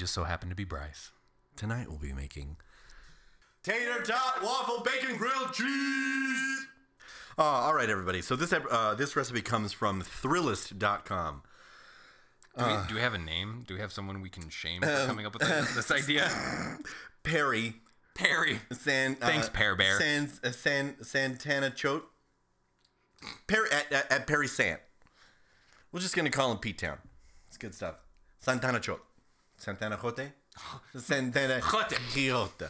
just so happened to be Bryce. Tonight we'll be making tater tot waffle bacon grilled cheese. Uh, all right, everybody. So this uh, this recipe comes from Thrillist.com. Do, we, do we have a name? Do we have someone we can shame for coming up with this, this idea? Perry Perry. San. Thanks, uh, Pear Bear. San, uh, San Santana Chote. Perry at, at, at Perry Sant. We're just gonna call him Pete Town. It's good stuff. Santana Chote. Santana Jote. Santana Jote. Quixote.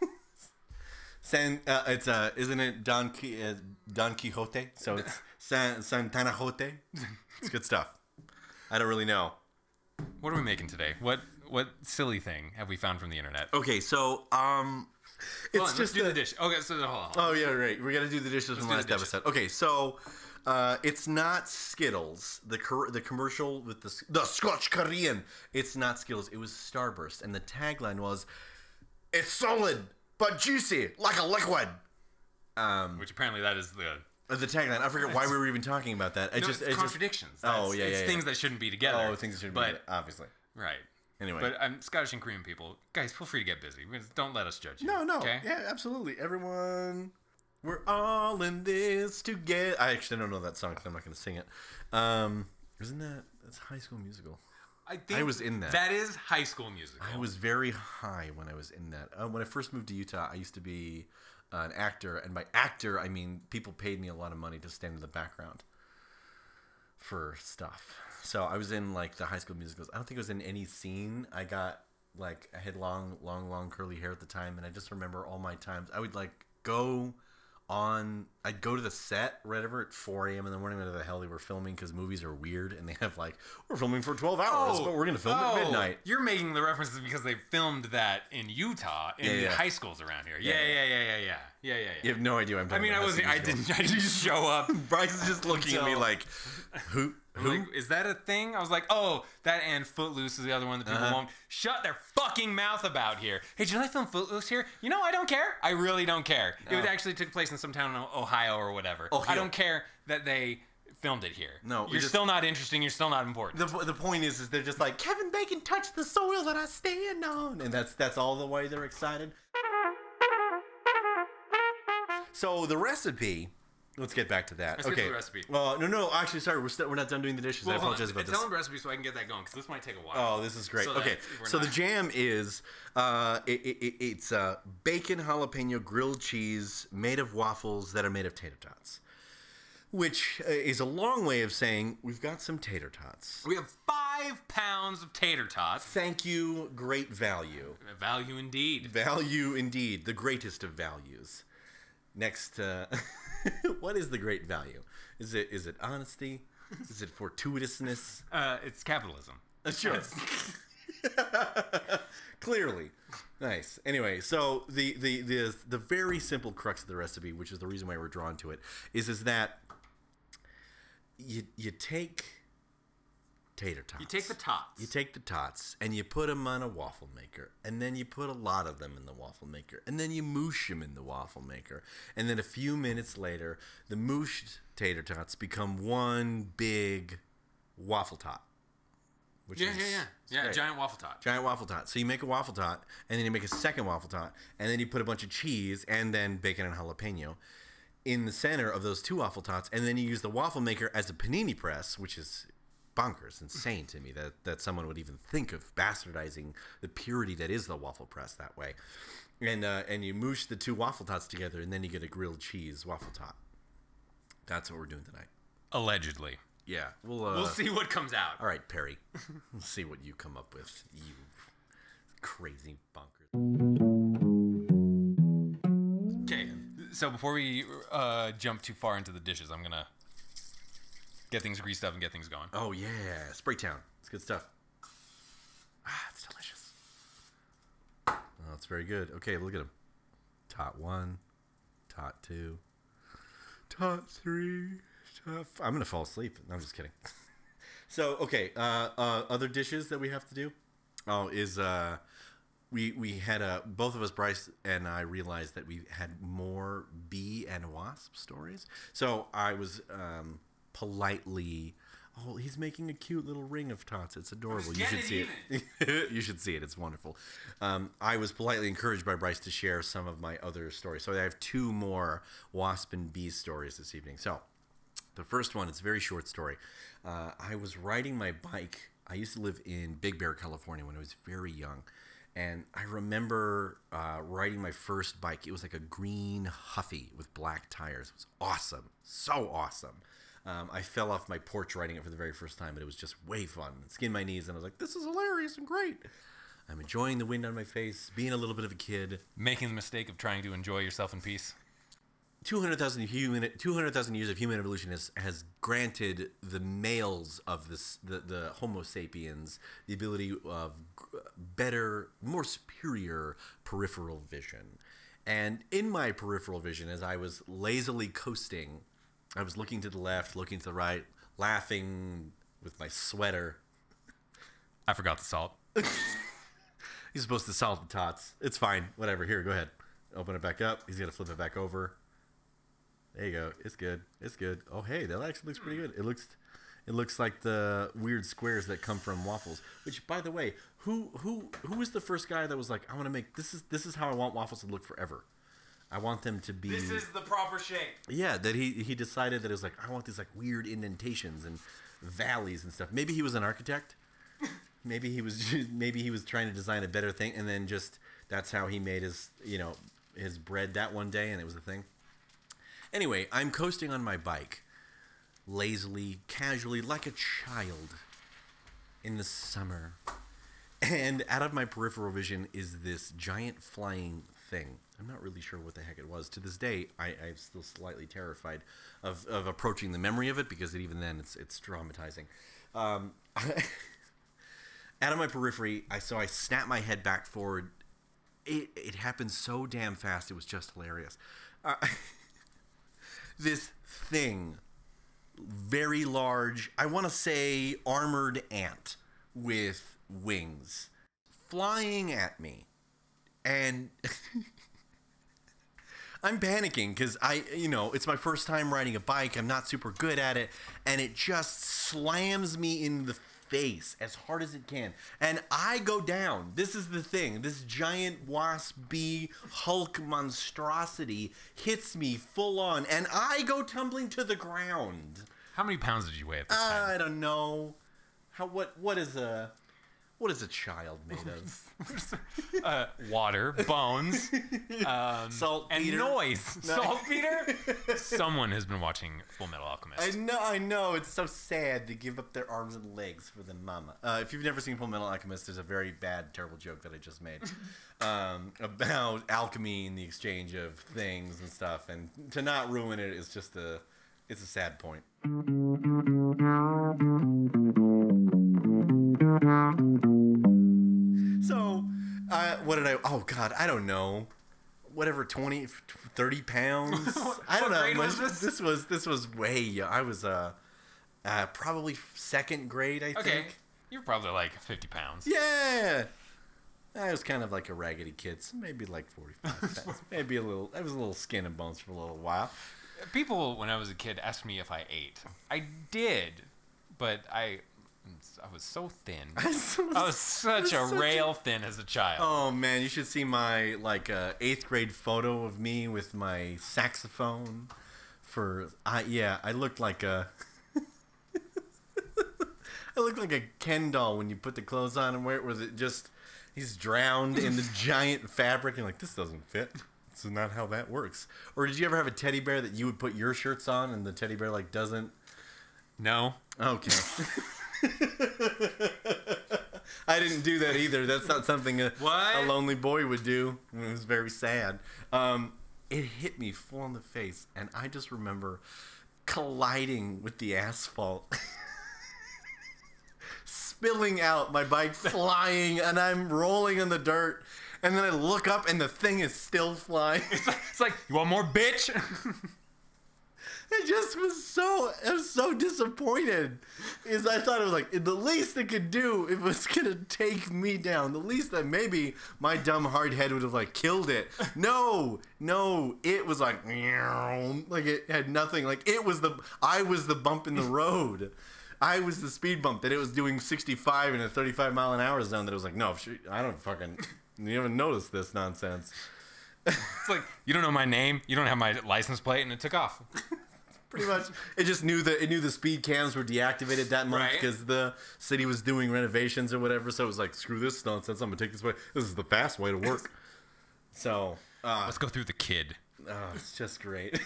San, uh, it's uh, isn't it Don Qui- uh, Don Quixote? So it's San, Santana Jote. It's good stuff. I don't really know. What are we making today? What what silly thing have we found from the internet? Okay, so um, it's Hold on, let's just do the dish. Okay, so hold on. hold on. Oh yeah, right. We're gonna do the dishes from do the last dishes. episode. Okay, so uh, it's not Skittles. The cor- the commercial with the the Scotch Korean. It's not Skittles. It was Starburst, and the tagline was, "It's solid but juicy like a liquid." Which apparently that is the Uh, The tagline. I forget why we were even talking about that. I no, just it's it just- contradictions. Oh, That's- yeah, it's yeah, things that shouldn't be together. oh, things that should be but obviously. right. Anyway. but I'm Scottish and Korean people. Guys, feel free to get busy. Don't let us judge you. No, no. Okay. Yeah, absolutely. Everyone, we're all in this together. I actually don't know that song, so I'm not going to sing it. Um, isn't that that's High School Musical? I think I was in that. That is High School Musical. I was very high when I was in that. Uh, when I first moved to Utah, I used to be uh, an actor, and by actor I mean people paid me a lot of money to stand in the background for stuff. So I was in like the High School Musicals. I don't think I was in any scene. I got like I had long, long, long curly hair at the time, and I just remember all my times. I would like go on. I'd go to the set right over at 4 a.m. in the morning. Whatever the hell they were filming, because movies are weird, and they have like we're filming for 12 hours, oh, but we're gonna film oh, at midnight. You're making the references because they filmed that in Utah in Yeah, yeah. high schools around here. Yeah, Yeah, yeah, yeah, yeah, yeah, yeah, yeah, yeah. You have no idea I'm I mean, I was I didn't I didn't just show up. Bryce is just looking at me like, who? Who? Like, is that a thing? I was like, oh, that and Footloose is the other one that people Uh-huh. won't shut their fucking mouth about here. Hey, did they filmed Footloose here? You know, I don't care. I really don't care. It No. actually took place in some town in Ohio or whatever. Ohio. I don't care that they filmed it here. No, you're just- still not interesting. You're still not important. the, the point is, is they're just like Kevin Bacon touched the soil that I stand on, and that's that's all the way they're excited. So the recipe. Let's get back to that. Let's get okay. to the recipe. Well, no, no. Actually, sorry, we're still we're not done doing the dishes. I Well, on. apologize about this. Tell them the recipe so I can get that going because this might take a while. Oh, this is great. So okay, so the jam is uh, it, it, it- it's uh, bacon jalapeno grilled cheese made of waffles that are made of tater tots, which uh, is a long way of saying we've got some tater tots. We have five pounds of tater tots. Thank you, great value. Value indeed. Value indeed, the greatest of values. Next, uh, what is the great value? Is it is it honesty? Is it fortuitousness? Uh, it's capitalism. Uh, Sure. Clearly. Nice. Anyway, so the, the the the very simple crux of the recipe, which is the reason why we're drawn to it, is is that you you take tater tots. You take the tots. You take the tots and you put them on a waffle maker, and then you put a lot of them in the waffle maker, and then you moosh them in the waffle maker, and then a few minutes later, the mooshed tater tots become one big waffle tot. Which yeah, is- yeah, yeah, yeah. great. Giant waffle tot. Giant waffle tot. So you make a waffle tot, and then you make a second waffle tot, and then you put a bunch of cheese and then bacon and jalapeno in the center of those two waffle tots, and then you use the waffle maker as a panini press, which is bonkers, insane to me that that someone would even think of bastardizing the purity that is the waffle press that way. And uh, and you moosh the two waffle tots together, and then you get a grilled cheese waffle tot. That's what we're doing tonight. Allegedly. Yeah, we'll uh, We'll see what comes out. all right, Perry. We'll see what you come up with. You crazy bonkers. Okay. So before we uh, jump too far into the dishes, I'm gonna get things greased up and get things going. Oh yeah, Spraytown. It's good stuff. Ah, it's delicious. Oh, it's very good. Okay, look at them. Tot one, tot two, tot three, tot. F- I'm gonna fall asleep. No, I'm just kidding. so okay, uh, uh, other dishes that we have to do. Oh, is uh, we we had a both of us, Bryce and I, realized that we had more bee and wasp stories. So I was um, politely Oh, he's making a cute little ring of tots. It's adorable. You should see it. you should see it. It's wonderful. Um, I was politely encouraged by Bryce to share some of my other stories. So I have two more wasp and bee stories this evening. So the first one, it's a very short story. Uh, I was riding my bike. I used to live in Big Bear, California when I was very young. And I remember uh, riding my first bike. It was like a green Huffy with black tires. It was awesome. So awesome. Um, I fell off my porch riding it for the very first time, but it was just way fun. Skinned my knees, and I was like, this is hilarious and great. I'm enjoying the wind on my face, being a little bit of a kid. Making the mistake of trying to enjoy yourself in peace. 200,000 human 200,000 years of human evolution has, has granted the males of this the, the homo sapiens the ability of better more superior peripheral vision and in my peripheral vision as i was lazily coasting i was looking to the left looking to the right laughing with my sweater I forgot the salt. He's supposed to salt the tots. It's fine. Whatever. Here, go ahead. Open it back up. He's gonna flip it back over. There you go. It's good. It's good. Oh, hey, that actually looks pretty good. It looks, it looks like the weird squares that come from waffles. Which, by the way, who who who was the first guy that was like, I want to make this is this is how I want waffles to look forever. I want them to be. This is the proper shape. Yeah, that he he decided that it was like I want these like weird indentations and valleys and stuff. Maybe he was an architect. Maybe he was maybe he was trying to design a better thing, and then just that's how he made his you know his bread that one day, and it was a thing. Anyway, I'm coasting on my bike, lazily, casually, like a child in the summer. And out of my peripheral vision is this giant flying thing. I'm not really sure what the heck it was. To this day, I, I'm still slightly terrified of, of approaching the memory of it because even then it's it's traumatizing. Um, out of my periphery, I so I snap my head back forward. It it happened so damn fast. It was just hilarious. Uh, this thing, very large. I want to say armored ant with wings, flying at me, and. I'm panicking because I, you know, it's my first time riding a bike. I'm not super good at it, and it just slams me in the face as hard as it can, and I go down. This is the thing. This giant wasp bee Hulk monstrosity hits me full on, and I go tumbling to the ground. How many pounds did you weigh at this time? I don't know. How what what is a what is a child made of? uh, water, bones, um, Salt and Peter. noise. Saltpeter. Someone has been watching Full Metal Alchemist. I know, I know. It's so sad to give up their arms and legs for the mama. Uh, if you've never seen Full Metal Alchemist, there's a very bad, terrible joke that I just made um, about alchemy and the exchange of things and stuff. And to not ruin it is just a, it's a sad point. So, uh, what did I? Oh God, I don't know. Whatever, 20, 30 pounds. I don't know. this? this was this was way. young. I was uh, uh, probably second grade. I okay, think. you're probably like 50 pounds. Yeah. I was kind of like a raggedy kid, so maybe like forty-five pounds. maybe a little. I was a little skin and bones for a little while. People, when I was a kid, asked me if I ate. I did, but I, I was so thin. I was such a such a- rail thin as a child. Oh man, you should see my like uh, eighth grade photo of me with my saxophone. For I yeah, I looked like a. I looked like a Ken doll when you put the clothes on and wear it. Was it just he's drowned in the giant fabric and like this doesn't fit. This is not how that works. Or did you ever have a teddy bear that you would put your shirts on and the teddy bear like doesn't? No, Okay. I didn't do that either. That's not something a, a lonely boy would do. It was very sad. Um, it hit me full in the face, and I just remember colliding with the asphalt. Spilling out, my bike flying, and I'm rolling in the dirt. And then I look up, and the thing is still flying. it's like you want more, bitch. I just was so I was so disappointed. Is I thought it was like the least it could do if it was gonna take me down. The least that maybe my dumb hard head would have like killed it. No, no, it was like like it had nothing. Like it was the I was the bump in the road. I was the speed bump that it was doing 65 in a 35 mile an hour zone. That it was like, no, I don't fucking. You haven't noticed this nonsense. It's like you don't know my name, you don't have my license plate, and it took off. Pretty much, it just knew that it knew the speed cams were deactivated that month Right. because the city was doing renovations or whatever. So it was like, screw this nonsense. I'm gonna take this way. This is the fast way to work. so, uh, Let's go through the kid. Oh, it's just great.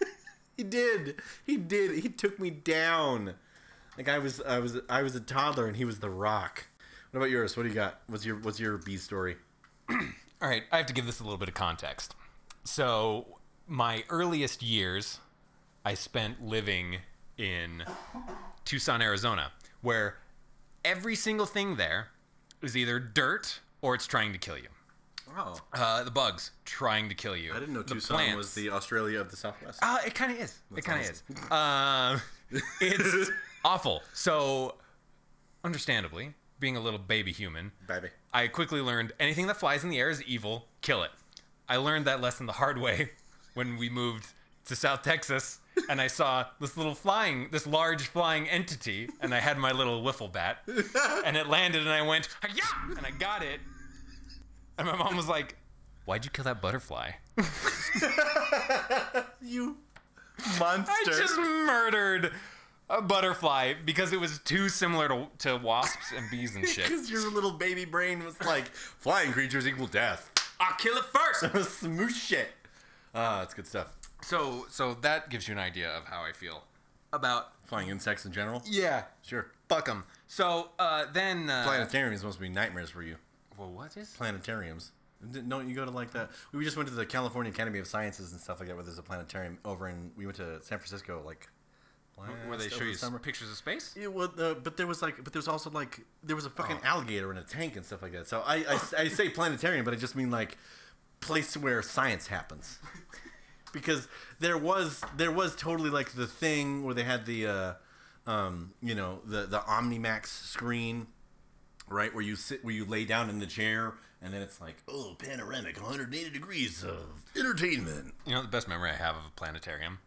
he did. He did. He took me down. Like I was I was I was a toddler and he was the rock. What about yours? What do you got? What's your what's your B story? All right, I have to give this a little bit of context. So, my earliest years, I spent living in Tucson, Arizona, where every single thing there is either dirt or it's trying to kill you. Oh. Uh, the bugs trying to kill you. I didn't know the Tucson plants. was the Australia of the Southwest. Uh, it kind of is. it kind of awesome. is. Um, it's awful. So, understandably, being a little baby human, Baby. I quickly learned anything that flies in the air is evil. Kill it. I learned that lesson the hard way when we moved to South Texas, and I saw this little flying, this large flying entity, and I had my little wiffle bat, and it landed, and I went, yeah, and I got it, and my mom was like, "Why'd you kill that butterfly?" You monster. I just murdered a butterfly because it was too similar to, to wasps and bees and shit. Because your little baby brain was like, flying creatures equal death. I'll kill it first. Smooth shit. Ah, that's good stuff. So, so that gives you an idea of how I feel about Flying insects in general? yeah, Sure. fuck them. So uh, then, uh, Planetariums must be nightmares for you. well, what is? planetariums. Don't you go to like the? We just went to the California Academy of Sciences and stuff like that, where there's a planetarium over in. We went to San Francisco like. Where they show you summer. pictures of space? Yeah, well, uh, but there was like, but there was also like, there was a fucking Oh. alligator in a tank and stuff like that. So I, I, I say planetarium, but I just mean like place where science happens, because there was there was totally like the thing where they had the, uh, um, you know, the the OmniMax screen, right, where you sit where you lay down in the chair and then it's like, oh, panoramic, 180 degrees of entertainment. You know, the best memory I have of a planetarium.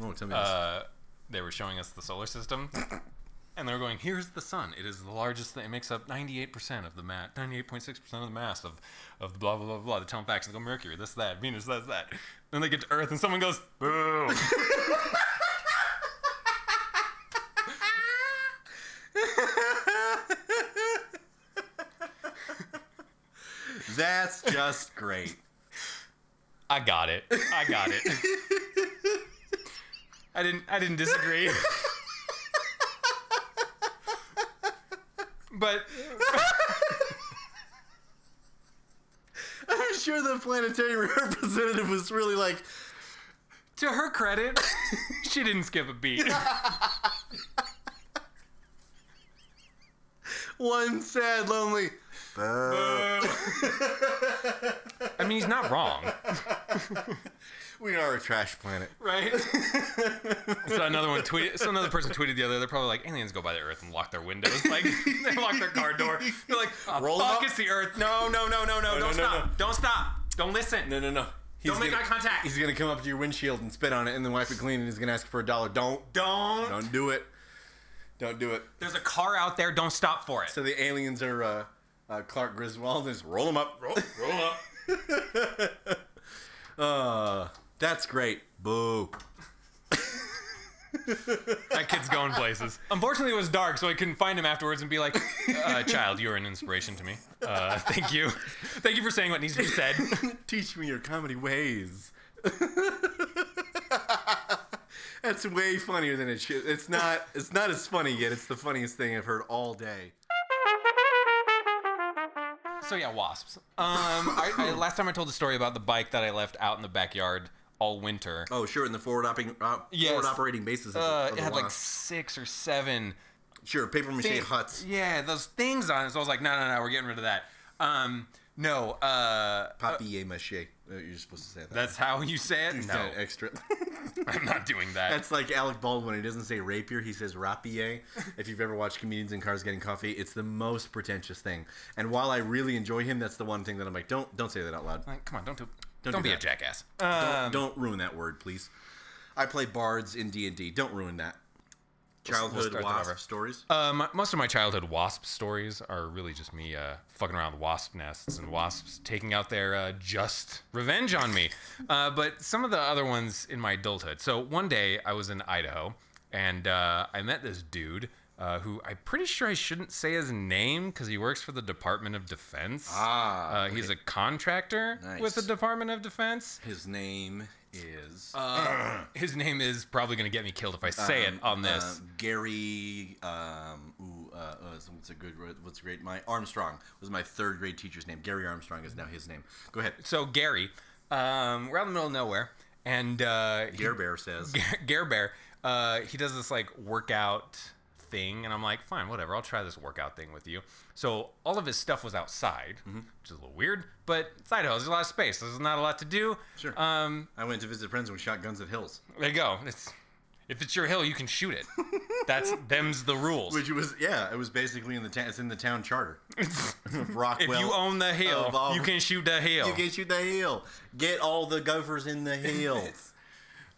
Oh, tell me this. Uh, they were showing us the solar system, and they were going, "Here's the sun. It is the largest. Thing. It makes up 98% of the mass, 98.6% of the mass of of the blah blah blah blah." They tell them facts. They go, "Mercury, this that, Venus, that's that." Then they get to Earth, and someone goes, "Boo." That's just great. I got it. I got it. I didn't. I didn't disagree. but I'm sure the planetary representative was really like, to her credit, she didn't skip a beat. one sad, lonely. I mean, he's not wrong, We are a trash planet. right? so another one tweeted. So another person tweeted the other. They're probably like, aliens go by the Earth and lock their windows. Like they lock their car door. They're like, oh, Roll 'em fuck, up. it's the Earth. No, no, no, no, no. Don't no, stop. no. Don't stop. Don't listen. No, no, no. He's Don't make gonna- eye contact. He's gonna come up to your windshield and spit on it, and then wipe it clean, and he's gonna ask for a dollar. Don't, Don't. don't do it. Don't do it. There's a car out there. Don't stop for it. So the aliens are uh, uh, Clark Griswold. Just roll him up. Roll, roll up. uh, that's great. Boo. That kid's going places. Unfortunately, it was dark, so I couldn't find him afterwards and be like, uh, "Child, you are an inspiration to me. Uh, thank you, thank you for saying what needs to be said." Teach me your comedy ways. That's way funnier than it should. It's not. It's not as funny yet. It's the funniest thing I've heard all day. So yeah, wasps. Um, I, I, last time I told the story about the bike that I left out in the backyard all winter. Oh, sure. In the forward operating, uh, Yes. forward operating bases. Of, Uh, of it had like six or seven sure paper mache huts. Yeah, those things on it. So I was like, no, no, no, we're getting rid of that. Um, no, uh, Papier mache. You're supposed to say that. that's how you say it. Is No, that extra. I'm not doing that. That's like Alec Baldwin. He doesn't say rapier. He says rapier. If you've ever watched comedians in cars getting coffee, it's the most pretentious thing. And while I really enjoy him, that's the one thing that I'm like, don't don't say that out loud. Like, come on, don't do, Don't don't, do be a that. jackass. Don't, Um, don't ruin that word, please. I play bards in D and D. Don't ruin that. Childhood that wasp stories. Um, most of my childhood wasp stories are really just me uh, fucking around with wasp nests and wasps taking out their uh, just revenge on me. Uh, but some of the other ones in my adulthood. So one day I was in Idaho and uh, I met this dude uh, who I'm pretty sure I shouldn't say his name because he works for the Department of Defense. Ah, uh, he's a contractor with the Department of Defense. His name is Uh, his name is probably going to get me killed if I say it on this. uh, Gary. Um, ooh, uh, uh, what's a good? What's great? My Armstrong was my third grade teacher's name. Gary Armstrong is now his name. Go ahead. so Gary, um, we're out in the middle of nowhere, and uh, Gare Bear says. Gare Bear, uh, he does this like workout thing, and I'm like, fine, whatever, I'll try this workout thing with you. So all of his stuff was outside, Mm-hmm. which is a little weird, but it's Idaho, there's a lot of space, there's not a lot to do. Sure. Um, I went to visit friends and we shot guns at hills, there you go. It's if it's your hill, you can shoot it. That's them's the rules. which was yeah, it was basically in the town. It's in the town charter. Rockwell. if you own the hill, all- you can shoot the hill. You can shoot the hill. Get all the gophers in the hill.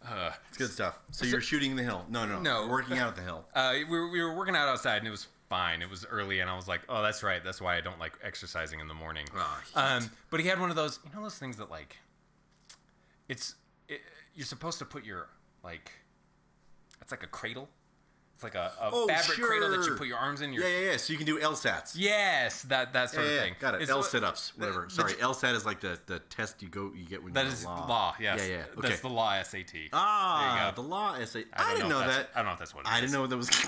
Uh, It's good stuff. So, you're shooting the hill? No, no, No. Working out at the hill. uh, we, were, we were working out outside, and it was fine. It was early, and I was like, oh, that's right. That's why I don't like exercising in the morning. Ah, Um, but he had one of those, you know, those things that like, it's it, you're supposed to put your like, it's like a cradle. It's like a, a Oh, fabric cradle that you put your arms in. Your, Yeah, yeah, yeah. So you can do LSATs. Yes, that that sort Yeah, of yeah, thing. got it. It's L what- sit-ups, whatever. the- Sorry, LSAT is like the, the test you go you get when That you're is law. law. Yes. Yeah, yeah. Okay. That's the law SAT. ah, There you go. the law essay. I I, didn't know know that. I don't know if that's what it I is. didn't know what that was.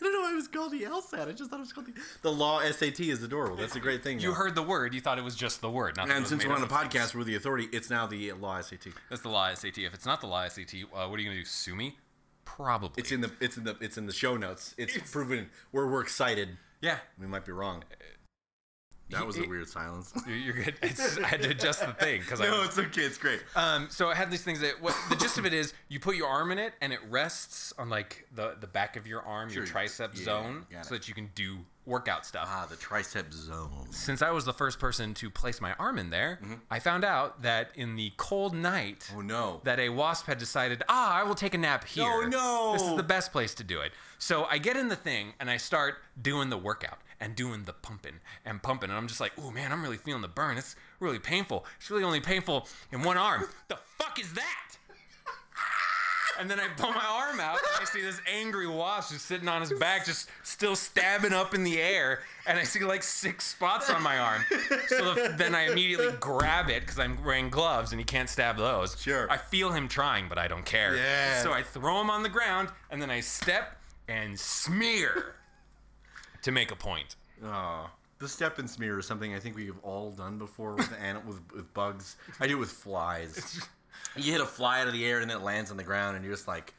I didn't know it was called the LSAT. I just thought it was called the, the law SAT is adorable. That's a great thing. You heard the word. You thought it was just the word. Not And since we're on a up of things. podcast, we're the authority. It's now the law SAT. That's the law SAT. If it's not the law SAT, uh, what are you gonna do? Sue me? Probably. It's in the it's in the it's in the show notes. It's proven. We're we're excited. yeah. We might be wrong. That was a weird silence. You're- You're good. It's I had to adjust the thing because I. no, was- it's okay. It's great. Um, so I had these things that what the gist of it is you put your arm in it and it rests on like the the back of your arm, your Sure. tricep Yeah, zone, so it. that you can do workout stuff. Ah, the tricep zone. Since I was the first person to place my arm in there, I found out that in the cold night Mm-hmm. Oh no. that a wasp had decided, ah, I will take a nap here. Oh, no. This is the best place to do it. So I get in the thing and I start doing the workout and doing the pumping and pumping. And I'm just like, oh man, I'm really feeling the burn. It's really painful. It's really only painful in one arm. the fuck is that? And then I pull my arm out and I see this angry wasp just sitting on his back, just still stabbing up in the air. And I see like six spots on my arm. So the, then I immediately grab it because I'm wearing gloves and he can't stab those. Sure. I feel him trying, but I don't care. Yeah. So I throw him on the ground and then I step and smear to make a point. Oh, the step and smear is something I think we've all done before with an- with, with bugs. I do it with flies. You hit a fly out of the air and then it lands on the ground, and you're just like,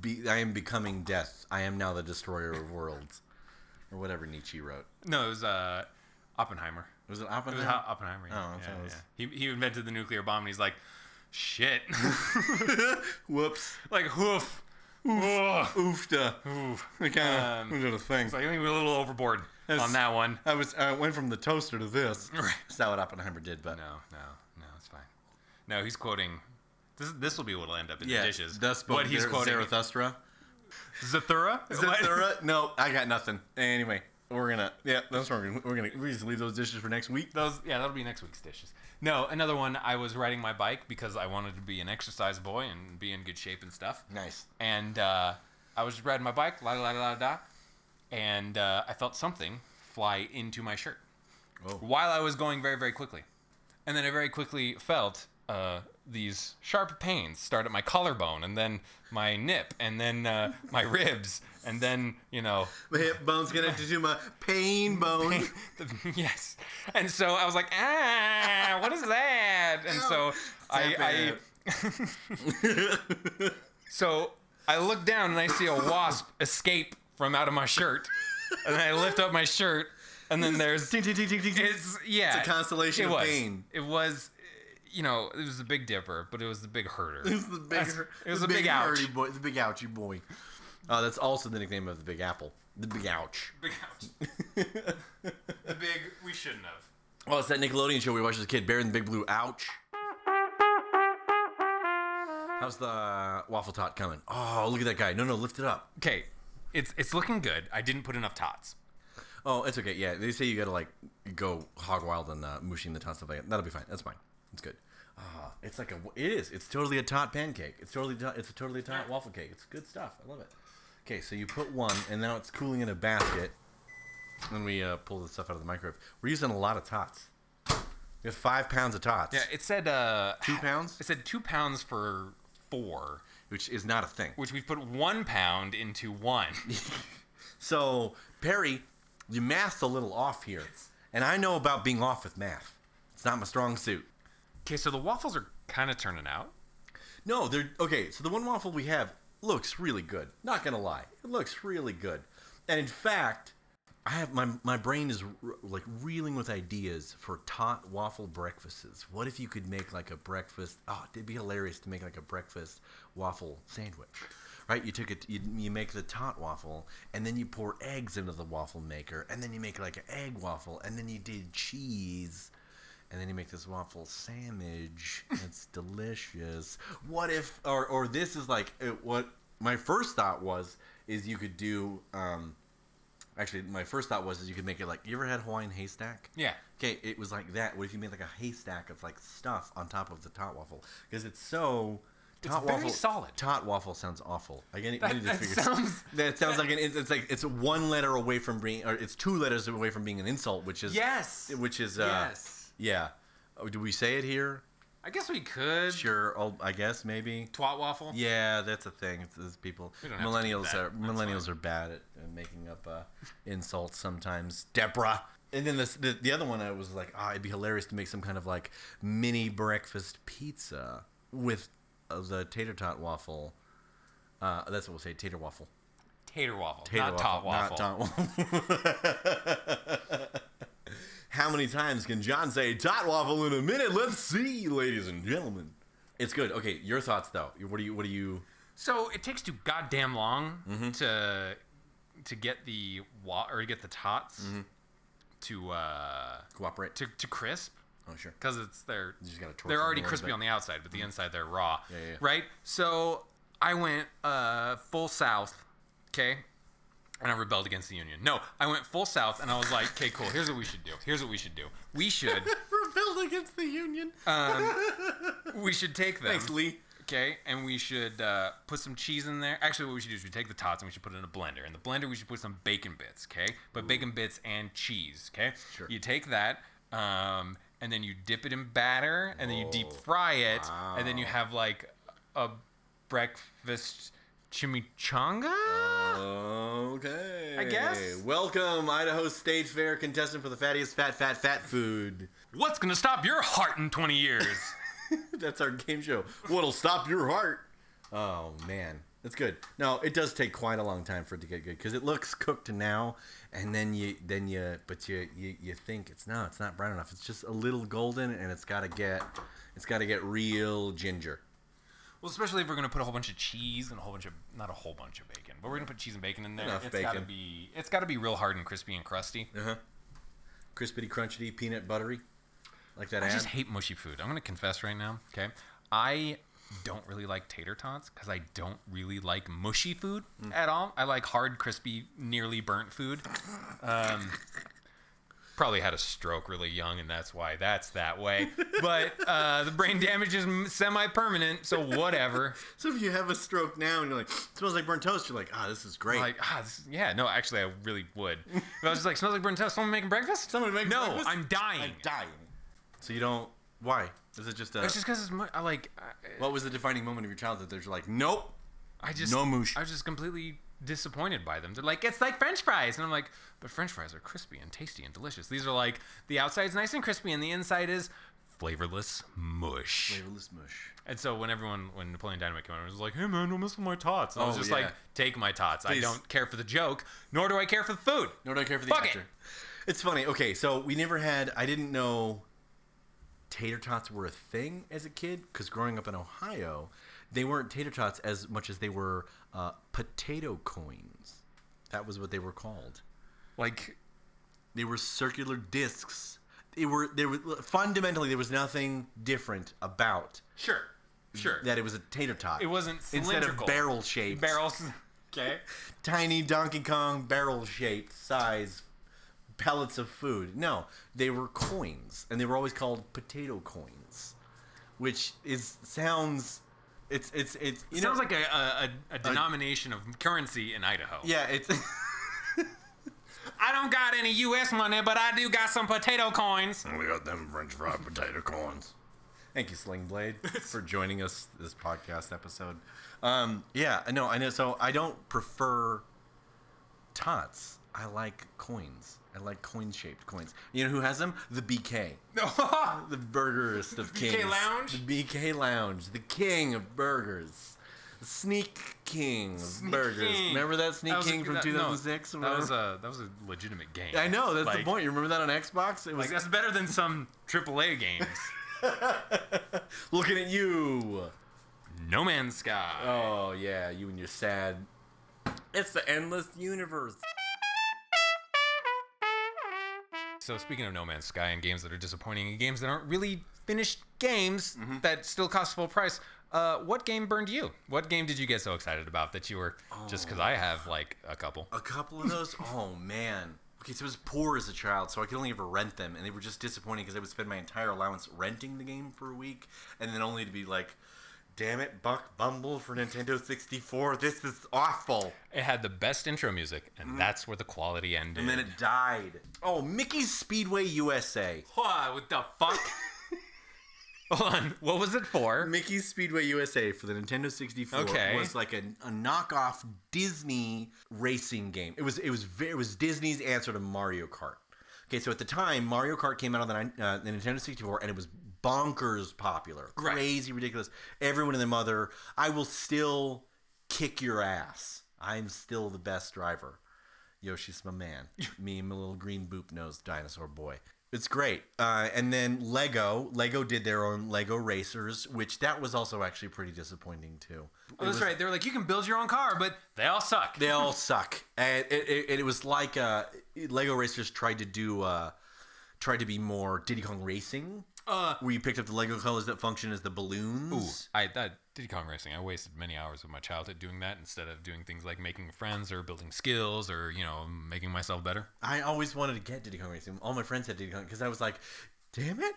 be, "I am becoming death. I am now the destroyer of worlds," or whatever Nietzsche wrote. No, it was uh, Oppenheimer. Was it It was Oppenheimer? Oppenheimer. Yeah. Oh, yeah, was- yeah. He, he invented the nuclear bomb and he's like, shit. Whoops. like, hoof. Oof. Oofda. Oof. I kind Um, of did a thing. So I think we were a little overboard That's- on that one. I was I went from the toaster to this. Right. That's not what Oppenheimer did, but No, no, no, it's fine. No, he's quoting. This this will be what will end up in yeah, the dishes. Thus spoke what he's Zar- quoting. Zarathustra. Zathura? Zathura? No, I got nothing. Anyway, we're gonna yeah, that's what we're gonna we're gonna we just leave those dishes for next week. Those yeah, that'll be next week's dishes. No, another one. I was riding my bike because I wanted to be an exercise boy and be in good shape and stuff. Nice. And uh, I was riding my bike, la la la la da, and uh, I felt something fly into my shirt Oh. while I was going very very quickly, and then I very quickly felt uh, these sharp pains start at my collarbone, and then my nip, and then uh, my ribs, and then you know My hip bone's to do my pain bone. yes. And so I was like, ah, what is that? And so I, I so I look down and I see a wasp escape from out of my shirt, and then I lift up my shirt, and then there's it's yeah, It's a constellation it of was. pain. It was, you know, it was the Big Dipper, but it was the Big Herder. It was the big, That's- it was the a big ouch. hurdy boy, the big ouchie boy. Oh, that's also the nickname of the Big Apple. The Big Ouch. Big ouch. the big. We shouldn't have. Oh, it's that Nickelodeon show we watched as a kid, Bear in the Big Blue. Ouch. How's the waffle tot coming? Oh, look at that guy. No, no, lift it up. Okay, it's it's looking good. I didn't put enough tots. Oh, it's okay. Yeah, they say you gotta like go hog wild and uh, mushing the tot stuff like that. That'll be fine. That's fine. It's good. Ah, it's like a. It is. It's totally a tot pancake. It's totally. It's a totally tot waffle cake. It's good stuff. I love it. Okay, so you put one, and now it's cooling in a basket. Then we uh, pull the stuff out of the microwave. We're using a lot of tots. We have five pounds of tots. Yeah, it said uh, Two pounds, it said two pounds for four, which is not a thing. which we've put one pound into one. So Perry, your math's a little off here, and I know about being off with math. It's not my strong suit. Okay, so the waffles are kind of turning out. No, they're okay. So the one waffle we have looks really good. Not gonna lie, it looks really good. And in fact, I have my my brain is r- like reeling with ideas for tot waffle breakfasts. What if you could make like a breakfast? Oh, it'd be hilarious to make like a breakfast waffle sandwich. Right, you took it. You, you make the tot waffle, and then you pour eggs into the waffle maker, and then you make like an egg waffle, and then you did cheese, and then you make this waffle sandwich. It's delicious. What if, or or this is like uh, what my first thought was is you could do. Um, actually, my first thought was is you could make it like you ever had Hawaiian haystack? Yeah. Okay, it was like that. What if you made like a haystack of like stuff on top of the tot waffle? Because it's so. It's Tot very waffle, solid. Tot waffle sounds awful. I need, That- I need to figure. that figure. sounds- that sounds like an. It's, it's like it's one letter away from being, or it's two letters away from being an insult, which is Yes. which is uh, yes. Yeah. Oh, do we say it here? I guess we could. Sure. Oh, I guess maybe. Twat waffle. Yeah, that's a thing. It's, it's people. We don't have to do Millennials are millennials are bad at uh, making up uh, insults sometimes. Deborah. And then this, the the other one I was like, ah, it'd be hilarious to make some kind of like mini breakfast pizza with uh, the tater tot waffle. Uh, that's what we'll say, tater waffle. Tater waffle. Tater not tot waffle. Not tot waffle. How many times can John say tot waffle in a minute? Let's see, ladies and gentlemen. It's good. Okay, your thoughts though. What do you? What do you? So it takes too goddamn long Mm-hmm. to to get the wa- or to get the tots to uh Cooperate. to, to crisp oh sure. because it's they're You just gotta they're already crispy on the outside, but the inside they're raw. Yeah, yeah. Right. So I went uh full south, okay, and I rebelled against the union. No, I went full south, and I was like, okay, cool. Here's what we should do. Here's what we should do. We should Rebelled against the union. we should take them. Thanks, Lee. Okay, and we should uh, put some cheese in there. Actually, what we should do is we take the tots and we should put it in a blender. In the blender, we should put some bacon bits. Okay, but bacon bits and cheese. Okay, Sure. You take that, um, and then you dip it in batter, and then you deep fry it, and then you have like a breakfast chimichanga. Okay. I guess. Welcome, Idaho State Fair contestant for the fattiest fat, fat, fat food. What's gonna stop your heart in 20 years? That's our game show. What'll stop your heart? Oh man, that's good. No, it does take quite a long time for it to get good because it looks cooked now, and then you, then you, but you, you, you think it's no, it's not brown enough. It's just a little golden, and it's got to get, it's got to get real ginger. Well, especially if we're gonna put a whole bunch of cheese and a whole bunch of not a whole bunch of bacon, but we're gonna put cheese and bacon in there. Enough It's gotta be it's gotta be real hard and crispy and crusty. Uh huh. Crispity, crunchy, peanut buttery, like that I ad. just hate mushy food. I'm gonna confess right now. Okay, I don't really like tater tots because I don't really like mushy food at all. I like hard, crispy, nearly burnt food. Um, probably had a stroke really young, and that's why that's that way. But uh, the brain damage is semi-permanent, so whatever. So if you have a stroke now and you're like, smells like burnt toast, you're like, ah, this is great. Like, ah, this, yeah, no, actually, I really would. If I was just like, smells like burnt toast. Someone making breakfast? Someone making no, breakfast? I'm dying. I'm dying. So you don't. Why? Is it just a? It's just because it's I like. I, what was the defining moment of your childhood that you're like, nope. I just No moosh. I was just completely disappointed by them. They're like, it's like French fries, and I'm like, but French fries are crispy and tasty and delicious. These are like the outside's nice and crispy, and the inside is flavorless mush. Flavorless mush. And so when everyone, when Napoleon Dynamite came out, I was like, hey man, don't mess with my tots. And I was Oh, just yeah. like, take my tots. I don't care for the joke, nor do I care for the food. Nor do I care for the Fuck it. It's funny. Okay, so we never had. I didn't know tater tots were a thing as a kid because growing up in Ohio, they weren't tater tots as much as they were uh, potato coins. That was what they were called. Like, They were circular discs. They were. They were fundamentally there was nothing different about sure. Sure. that it was a tater tot. It wasn't instead of barrel shaped. barrels. Okay. tiny Donkey Kong barrel shaped size pellets of food. No, they were coins, and they were always called potato coins, which is sounds. It's it's it's you It know sounds like a, a, a, a denomination of currency in Idaho. yeah it's I don't got any U.S. money, but I do got some potato coins. we got them French fried potato coins. Thank you, Sling Blade, for joining us this podcast episode. Um, yeah, I know, I know. So I don't prefer tots. I like coins. I like coin-shaped coins. You know who has them? The BK. the burgerist of kings. BK. Lounge? The BK Lounge, the king of burgers. The Sneak King of Sneak burgers. King. Remember that Sneak That was a- King from that- no, 2006? or that was whatever? a that was a legitimate game. I know that's Like- the point. You remember that on Xbox? It was Like that's better than some AAA games. looking at you. no Man's Sky. Oh yeah, you and your sad. It's the endless universe. So speaking of No Man's Sky and games that are disappointing and games that aren't really finished games Mm-hmm. that still cost full price, uh, what game burned you? What game did you get so excited about that you were just because I have like a couple? A couple of those. oh man. Okay, so I was poor as a child, so I could only ever rent them, and they were just disappointing because I would spend my entire allowance renting the game for a week, and then only to be like, "Damn it, Buck Bumble for Nintendo 64, this is awful." It had the best intro music, and that's where the quality ended. And then it died. Oh, Mickey's Speedway USA. what? What the fuck? Hold on. What was it for? Mickey's Speedway USA for the Nintendo 64 Okay. was like a, a knockoff Disney racing game. It was it was it was Disney's answer to Mario Kart. Okay, so at the time Mario Kart came out on the, uh, the Nintendo 64 and it was bonkers popular, Right. crazy, ridiculous. Everyone and their mother, I will still kick your ass. I'm still the best driver. Yoshi's my man. Me and my little green boop nosed dinosaur boy. It's great. Uh, and then Lego. Lego did their own Lego Racers, which that was also actually pretty disappointing too. Oh, that's right. They were like, you can build your own car, but they all suck. They all suck. And it, it, it was like uh, Lego Racers tried to do, uh, tried to be more Diddy Kong Racing, Uh, where you picked up the Lego colors that function as the balloons. Ooh, I that Diddy Kong Racing. I wasted many hours of my childhood doing that instead of doing things like making friends or building skills or you know making myself better. I always wanted to get Diddy Kong Racing. All my friends had Diddy Kong because I was like, damn it,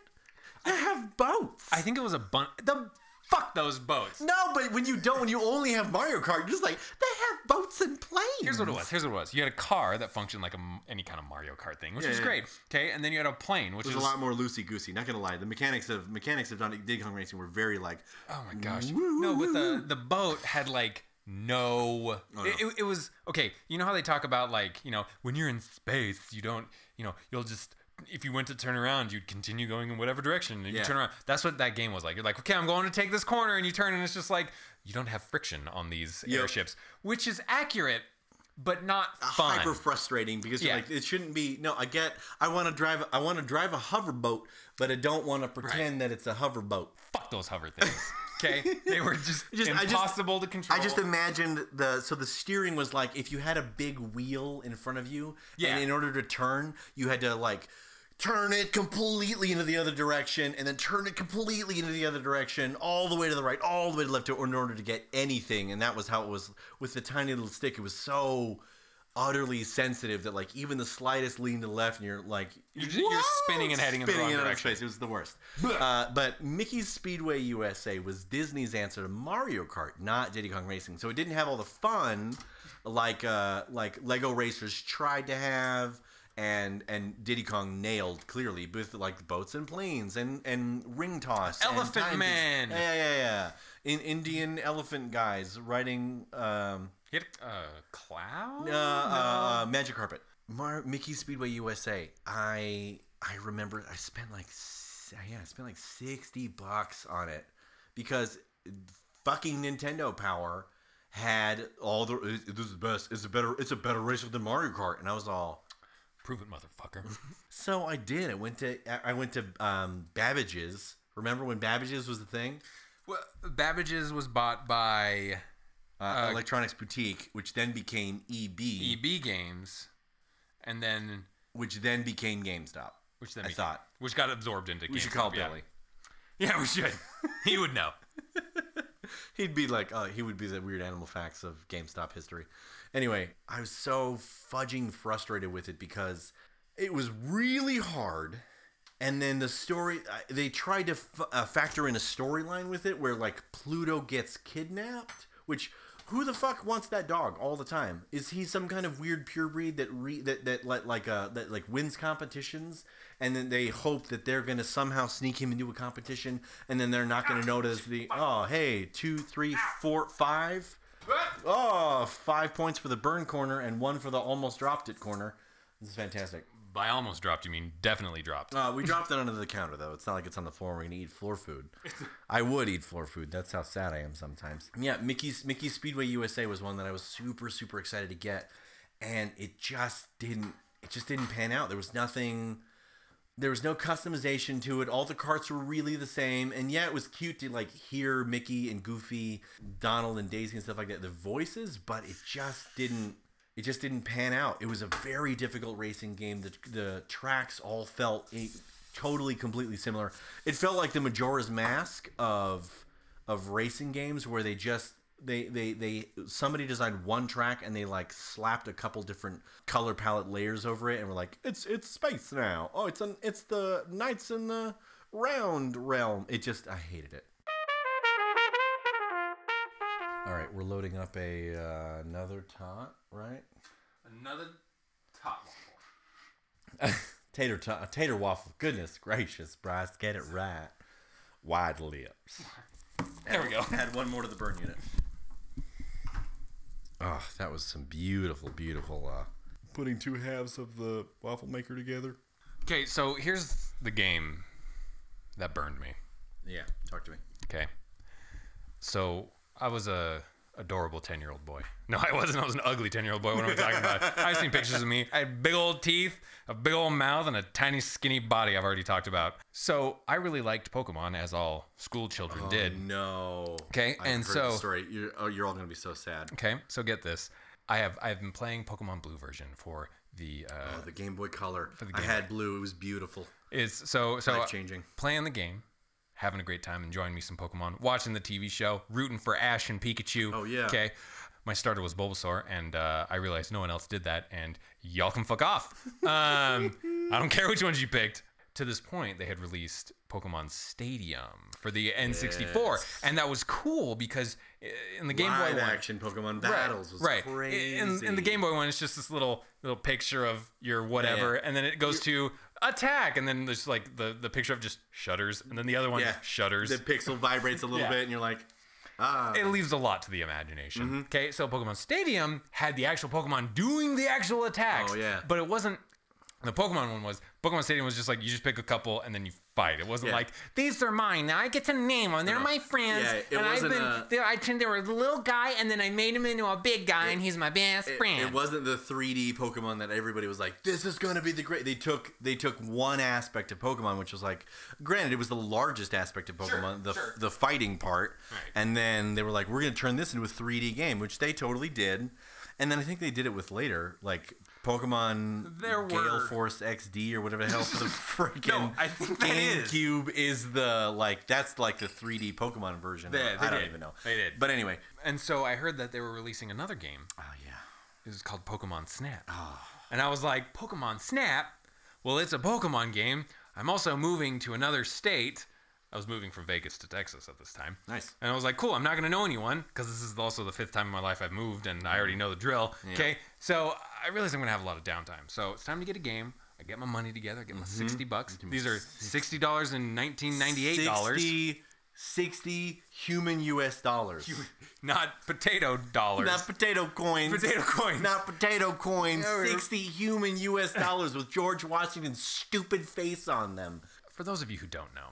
I have boats. I think it was a bun. The fuck those boats. No, but when you don't, when you only have Mario Kart, you're just like they have boats and planes. Here's what it was. Here's what it was. You had a car that functioned like a, any kind of Mario Kart thing, which Yeah, was yeah. great. Okay, and then you had a plane, which It is was a lot more loosey goosey. Not gonna lie, the mechanics of mechanics of Diddy Kong Racing were very like. Oh my gosh. No, but the the boat had like oh, no, It, it, it was okay. You know how they talk about like you know when you're in space, you don't you know you'll just if you went to turn around, you'd continue going in whatever direction, and you turn around. That's what that game was like. You're like, okay, I'm going to take this corner, and you turn, and it's just like you don't have friction on these Yep. airships, which is accurate, but not uh, fun. Hyper frustrating because you're Yeah. like it shouldn't be. No, I get. I want to drive. I want to drive a hover boat, but I don't want to pretend that it's a hover boat. Fuck those hover things. Okay, they were just, Just- I just- impossible to control. I just imagined the so the steering was like if you had a big wheel in front of you, Yeah. and in order to turn, you had to like turn it completely into the other direction, and then turn it completely into the other direction, all the way to the right, all the way to the left, in order to get anything. And that was how it was with the tiny little stick. It was so utterly sensitive that like even the slightest lean to the left, and you're like You're you're spinning and heading in the wrong direction. space. It was the worst. uh, but Mickey's Speedway USA was Disney's answer to Mario Kart, not Diddy Kong Racing. So it didn't have all the fun like uh, like Lego Racers tried to have. And and Diddy Kong nailed clearly with like boats and planes and and ring toss, Elephant time- Man. yeah yeah yeah, in Indian elephant guys riding um, a uh, cloud. uh, uh, Magic Carpet. Mar- Mickey Speedway USA. I I remember I spent like yeah I spent like sixty bucks on it because fucking Nintendo Power had all the this is the best. It's a better it's a better racer than Mario Kart, and I was all. Prove it, motherfucker. So I did. I went to I went to um, Babbage's. Remember when Babbage's was the thing? well, Babbage's was bought by Uh, Electronics Boutique, which then became EB, EB Games, and then which then became GameStop. which then I became- thought. which got absorbed into. We should call GameStop, yeah. Billy. Yeah, we should. he would know. He'd be like, uh, he would be the weird animal facts of GameStop history. Anyway, I was so fudging frustrated with it because it was really hard. And then the story, they tried to f- uh, factor in a storyline with it where like Pluto gets kidnapped, which who the fuck wants that dog all the time? Is he some kind of weird purebred that re- that that let like uh that like wins competitions and then they hope that they're gonna somehow sneak him into a competition and then they're not gonna notice the oh hey two three four five oh five points for the burn corner and one for the almost dropped it corner. This is fantastic. By almost dropped, you mean definitely dropped. Uh, we dropped it under the counter though. It's not like it's on the floor. We're gonna eat floor food. I would eat floor food. That's how sad I am sometimes. Yeah, Mickey's Mickey's Speedway USA was one that I was super super excited to get, and it just didn't. It just didn't pan out. There was nothing. There was no customization to it. All the carts were really the same, and yeah, it was cute to like hear Mickey and Goofy, Donald and Daisy and stuff like that. The voices, but it just didn't it just didn't pan out. It was a very difficult racing game. The, the tracks all felt totally completely similar. It felt like the Majora's Mask of of racing games where they just they they they somebody designed one track and they like slapped a couple different color palette layers over it and were like it's it's space now. Oh, it's an it's the knights in the round realm. It just I hated it. All right, we're loading up a uh, another tot, right? Another top tater tot, tater waffle. Goodness gracious, Bryce, get it right. Wide lips. There we go. Add one more to the burn unit. Oh, that was some beautiful, beautiful. Uh, putting two halves of the waffle maker together. Okay, so here's the game that burned me. Yeah, talk to me. Okay. So I was a adorable 10 year old boy. No, I wasn't. I was an ugly 10 year old boy. What am I talking about? I've seen pictures of me. I had big old teeth, a big old mouth, and a tiny skinny body I've already talked about. So I really liked Pokemon, as all school children did. No. Okay, I've and so- story. You're, oh, you're all gonna be so sad. Okay, so get this. I have I've been playing Pokemon Blue version for the uh, Oh, the Game Boy Color. the I Game had blue. It was beautiful. It's so so Life changing. playing the game, having a great time, enjoying me some Pokemon, watching the TV show, rooting for Ash and Pikachu. Oh, yeah. Okay. My starter was Bulbasaur, and uh, I realized no one else did that, and y'all can fuck off. Um, I don't care which ones you picked. To this point, they had released Pokemon Stadium for the N64, Yes. and that was cool because uh, in the Game Live Boy one, action Pokemon battles was right. crazy. In, in the Game Boy one, it's just this little little picture of your whatever, Yeah. and then it goes to attack, and then there's like the the picture of just shudders, and then the other one yeah, shudders. The pixel vibrates a little Yeah. bit, and you're like, ah. it leaves a lot to the imagination. Mm-hmm. Okay, so Pokemon Stadium had the actual Pokemon doing the actual attacks. Oh, yeah. but it wasn't. The Pokemon one was Pokemon Stadium was just like you just pick a couple and then you fight. It wasn't Yeah. like these are mine. Now I get to name them. They're No. my friends. Yeah, it and I've been. a- they I turned. They were a little guy, and then I made him into a big guy, and he's my best it, friend. it wasn't the 3D Pokemon that everybody was like, "This is going to be the great." They took they took one aspect of Pokemon, which was like, granted, it was the largest aspect of Pokemon, the sure. the fighting part, Right. and then they were like, "We're going to turn this into a 3D game," which they totally did, and then I think they did it with later, like Pokemon There Gale Force XD or whatever the hell for the freaking No, I think that is. GameCube is the like that's like the 3D Pokemon version. They- they I don't did. even know. They did. But anyway, And so I heard that they were releasing another game. oh yeah. It was called Pokemon Snap. Ah. And I was like, Pokemon Snap? Well, it's a Pokemon game. I'm also moving to another state. I was moving from Vegas to Texas at this time. Nice. And I was like, cool, I'm not going to know anyone because this is also the fifth time in my life I've moved and I already know the drill. Okay. So I realize I'm going to have a lot of downtime. So it's time to get a game. I get my money together, I get my mm-hmm. 60 bucks. These are $60 and $1998. 60, 60 human US dollars. Not potato dollars. Not potato coins. Potato coins. Not potato coins. Yeah, 60 human US dollars with George Washington's stupid face on them. For those of you who don't know,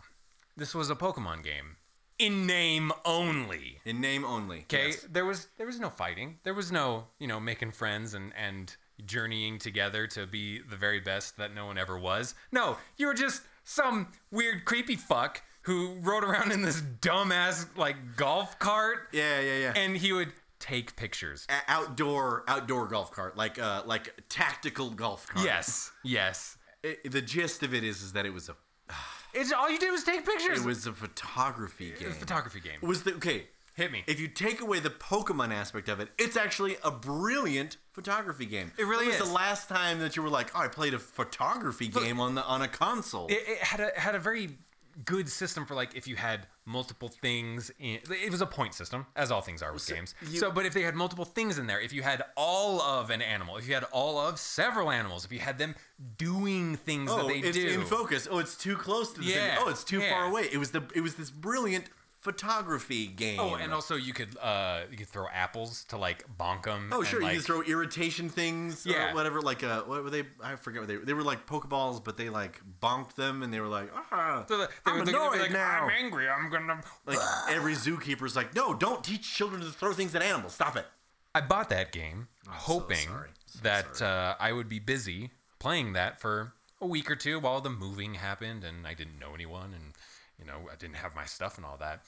this was a Pokemon game in name only. In name only. Okay, Yes. there was there was no fighting. There was no you know making friends and and journeying together to be the very best that no one ever was. No, you were just some weird creepy fuck who rode around in this dumbass like golf cart, Yeah, yeah, yeah. and he would take pictures. A- outdoor outdoor golf cart, like uh like tactical golf cart. Yes, yes. It- the gist of it is is that it was a It's all you did was take pictures. it was a photography game. a photography game. Was the okay? Hit me. If you take away the Pokemon aspect of it, it's actually a brilliant photography game. It really when was is. the last time that you were like, "Oh, I played a photography game on the on a console." it, it had a had a very good system for like if you had multiple things in it was a point system as all things are with games you- so but if they had multiple things in there if you had all of an animal if you had all of several animals if you had them doing things that oh, they it's do in focus. Oh, it's too close to the Yeah, center. Oh, it's too yeah. far away. It was the it was this brilliant photography game. oh and also you could uh you could throw apples to like bonk them Oh sure, and, you like, could throw irritation things Yeah. or whatever. Like uh, what were they? I forget what they. They were like Pokeballs, but they like bonked them, and they were like, ah, so the- they I'm would- annoyed like, now. I'm angry I'm gonna Like every zookeeper's like, no, don't teach children to throw things at animals. Stop it. I bought that game hoping sorry. So that uh, I would be busy playing that for a week or two while the moving happened and I didn't know anyone and you know I didn't have my stuff and all that.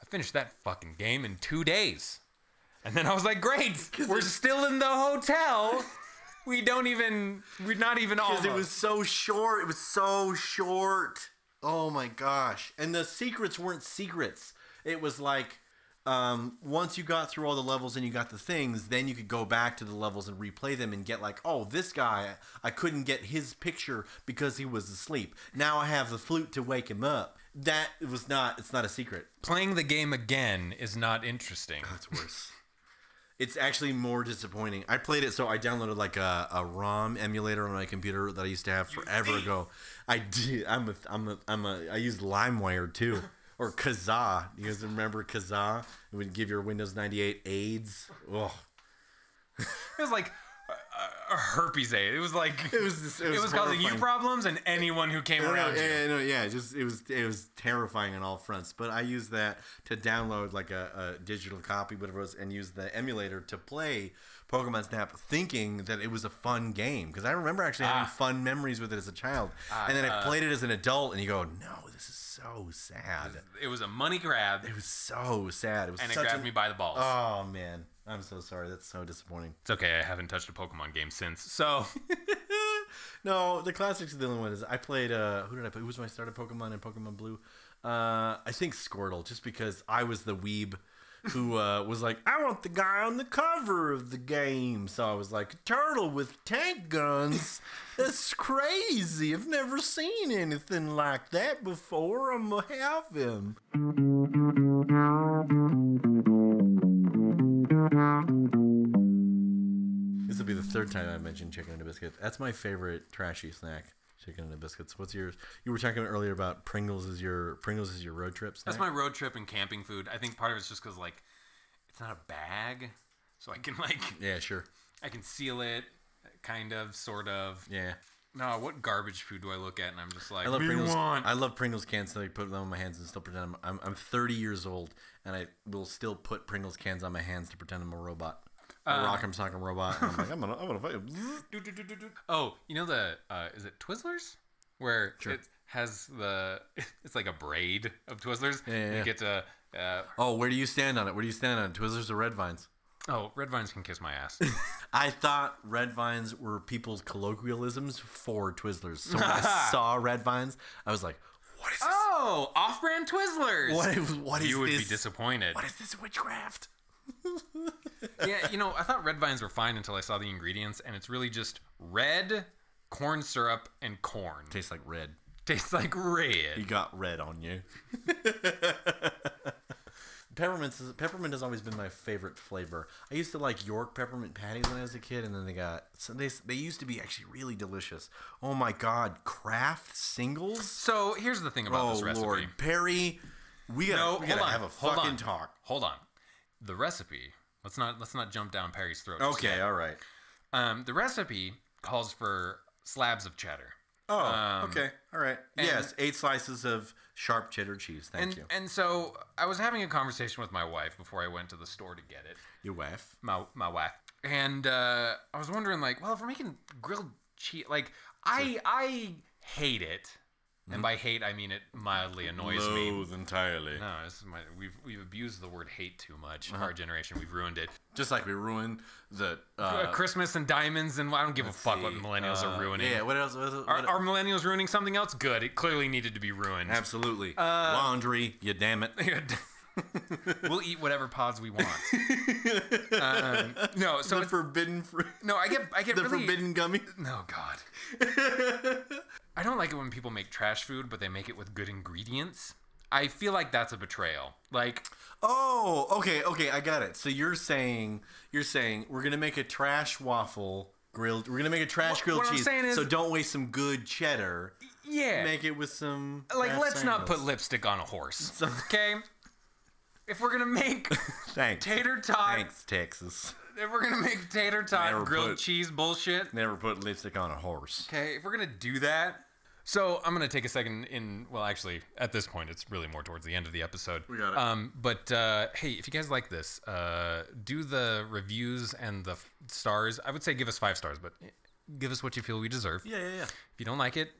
I finished that fucking game in two days, and then I was like, "Great, we're still in the hotel. we don't even. We're not even all. Because it was so short. It was so short. Oh my gosh. And the secrets weren't secrets. It was like um, once you got through all the levels and you got the things, then you could go back to the levels and replay them and get like, oh, this guy, I couldn't get his picture because he was asleep. Now I have the flute to wake him up. That was not. It's not a secret. playing the game again is not interesting. That's worse. It's actually more disappointing. I played it, so I downloaded like a, a ROM emulator on my computer that I used to have forever ago. I did. I'm a. I'm a. I'm a. I used LimeWire too, or Kazaa. You guys remember Kazaa? It would give your Windows 98 AIDS. Oh, It was like a, a herpes aid. It was like it was. Just, it was, causing you problems and anyone who came No, no, around you. yeah, no, yeah, just it was it was terrifying on all fronts. But I used that to download like a, a digital copy, whatever it was, and use the emulator to play Pokemon Snap, thinking that it was a fun game because I remember actually having Ah. fun memories with it as a child. and then I played it as an adult, and you go, "No, this is so sad." It was a money grab, It was so sad. It was and it grabbed an- me by the balls. Oh man, I'm so sorry. That's so disappointing. it's okay. I haven't touched a Pokemon game since. So no, the classics are the only one is I played. Uh, who did I play? Who was my starter Pokemon in Pokemon Blue? Uh, I think Squirtle, just because I was the weeb who uh, was like, I want the guy on the cover of the game. So I was like, turtle with tank guns. That's crazy. I've never seen anything like that before. I'm gonna have him. This will be the third time I mentioned chicken and a biscuit. That's my favorite trashy snack. Chicken and biscuits. What's yours? You were talking earlier about Pringles is your Pringles is your road trip snack. that's my road trip and camping food. I think part of it's just because like it's not a bag, so I can like yeah, sure. I can seal it, kind of, sort of. Yeah, No, what garbage food do I look at and I'm just like, I love "We Pringles. want." I love Pringles cans. So I put them on my hands and still pretend I'm, I'm I'm 30 years old, and I will still put Pringles cans on my hands to pretend I'm a robot, Uh, rock'em sock'em robot. And I'm like, I'm gonna I'm gonna fight him. Do, do, do, do, do. Oh, you know the uh, is it Twizzlers? Where it has the it's like a braid of Twizzlers. yeah, and yeah. You get to uh, Oh, where do you stand on it? Where do you stand on it? Twizzlers or Red Vines? oh, red vines can kiss my ass. I thought red vines were people's colloquialisms for Twizzlers. So when I saw red vines, I was like, "What is this? oh, off-brand Twizzlers. What is what is this? you would this? be disappointed. What is this witchcraft?" yeah, you know, I thought red vines were fine until I saw the ingredients, and it's really just red corn syrup and corn. Tastes like red. Tastes like red. You got red on you. Peppermint is, peppermint has always been my favorite flavor. I used to like York peppermint patties when I was a kid, and then they got so they they used to be actually really delicious. Oh my god, Kraft singles. So here's the thing about Oh this recipe. Lord, Perry, we gotta, No, we gotta on. have a fucking on. talk. Hold on. The recipe. Let's not let's not jump down Perry's throat. just Okay, yet. all right. Um, the recipe calls for slabs of cheddar. Oh, Um, okay, all right. yes, eight slices of sharp cheddar cheese. Thank And you. and so I was having a conversation with my wife before I went to the store to get it. Your wife. My my wife. And uh, I was wondering like, well, if we're making grilled cheese, like I I hate it. And by hate I mean it mildly annoys me. entirely. No, is my, we've we've abused the word hate too much. Uh-huh. Our generation, we've ruined it. Just like we ruined the uh, Uh, Christmas and diamonds, and I don't give a fuck what see, millennials uh, are ruining. Yeah, what else? What, what, Are, are millennials ruining something else? Good. It clearly needed to be ruined. absolutely Uh, laundry. You damn it. we'll eat whatever pods we want. um, no, so the forbidden fruit. no, I get I get The really, forbidden gummy. No, God. I don't like it when people make trash food, but they make it with good ingredients. I feel like that's a betrayal. Like, Oh, okay, okay, I got it. So you're saying you're saying we're gonna make a trash waffle grilled. We're gonna make a trash What- grilled what cheese. is- so don't waste some good cheddar. yeah, Make it with some. like let's not put lipstick on a horse. Okay. If we're gonna make Thanks. tater tot, Thanks, Texas. if we're gonna make tater tot Never grilled put- cheese bullshit, Never put lipstick on a horse. Okay, if we're gonna do that, so I'm gonna take a second in. Well, actually, at this point, it's really more towards the end of the episode. We got it. Um, but uh, hey, if you guys like this, uh, do the reviews and the f- stars. I would say give us five stars, but give us what you feel we deserve. Yeah, yeah, yeah. If you don't like it,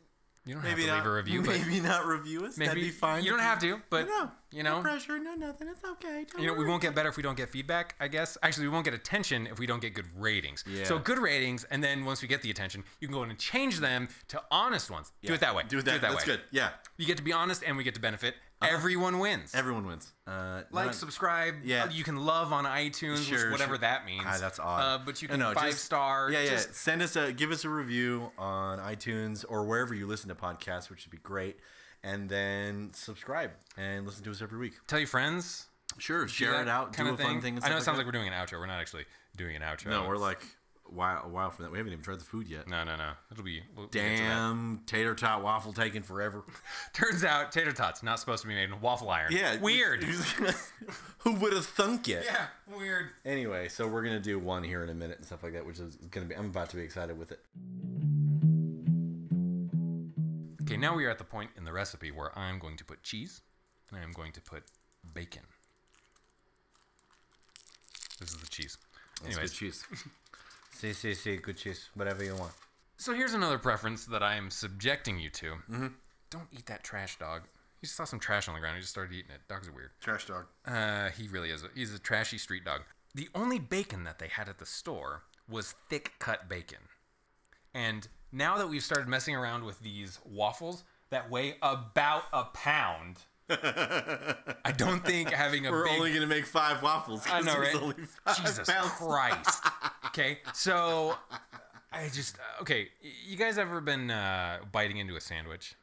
you don't Maybe have to not. leave a review. but maybe not review us. maybe That'd be fine. You don't have to, but No, you No know, pressure. No nothing. It's okay. Don't you know, we won't get better if we don't get feedback, I guess. Actually, we won't get attention if we don't get good ratings. Yeah. So good ratings, and then once we get the attention, you can go in and change them to honest ones. Yeah. Do it that way. Do it that, That's way. good. Yeah. You get to be honest, and we get to benefit. Everyone wins. Everyone wins. Uh, like, not- subscribe. Yeah. You can love on iTunes, Sure, whatever sure. that means. Ah, that's odd. Uh, but you No, can no, five just- star. Yeah, yeah. just- Send us a give us a review on iTunes or wherever you listen to podcasts, which would be great. And then subscribe and listen to us every week. Tell your friends. Sure, share it out, do kinda a fun thing. I know it sounds like that. we're doing an outro. We're not actually doing an outro. no, we're like a while, a while from that. We haven't even tried the food yet. No, no, no. It'll be. We'll, we'll get to that. Damn, tater tot waffle taking forever. Turns out tater tots not supposed to be made in a waffle iron. Yeah, Weird. Who would have thunk it? yeah. Weird. Anyway, so we're gonna do one here in a minute and stuff like that, which is gonna be. I'm about to be excited with it. Okay, now we are at the point in the recipe where I'm going to put cheese and I'm going to put bacon. This is the cheese. That's Anyways, good cheese. see, see, see, good cheese. Whatever you want. so here's another preference that I am subjecting you to. Mm-hmm. Don't eat that trash dog. He just saw some trash on the ground. He just started eating it. Dogs are weird. Trash dog. Uh, he really is. A, he's a trashy street dog. The only bacon that they had at the store was thick cut bacon. And now that we've started messing around with these waffles that weigh about a pound, I don't think having a We're big only gonna make five waffles. I know, right? only five Jesus pounds. Christ. Okay, so I just okay. You guys ever been uh, biting into a sandwich,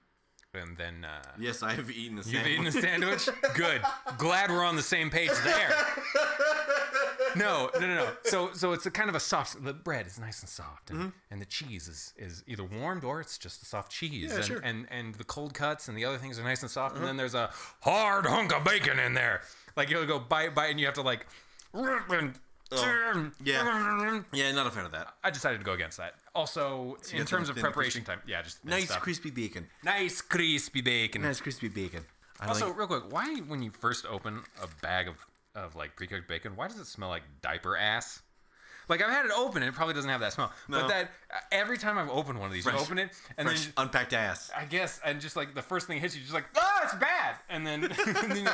and then uh, Yes, I have eaten a you've eaten a sandwich? Good. Glad we're on the same page there. No, no, no, no. So, so it's a kind of a soft. The bread is nice and soft, and, Mm-hmm. and the cheese is, is either warmed or it's just a soft cheese. Yeah, and, sure. Uh-huh. and and the cold cuts and the other things are nice and soft, and then there's a hard hunk of bacon in there. Like you'll go bite, bite, and you have to like. Oh, yeah. yeah, not a fan of that. I decided to go against that. Also, in terms of preparation time, yeah, just Nice stuff. crispy bacon. nice crispy bacon. Nice crispy bacon. I Also, like, real quick, why when you first open a bag of, of like pre-cooked bacon, why does it smell like diaper ass? Like I've had it open, and it probably doesn't have that smell. But that uh, every time I've opened one of these, you open it, and fresh then unpacked ass. I guess, and just like the first thing hits you, just like, oh, it's bad, and then, and then you're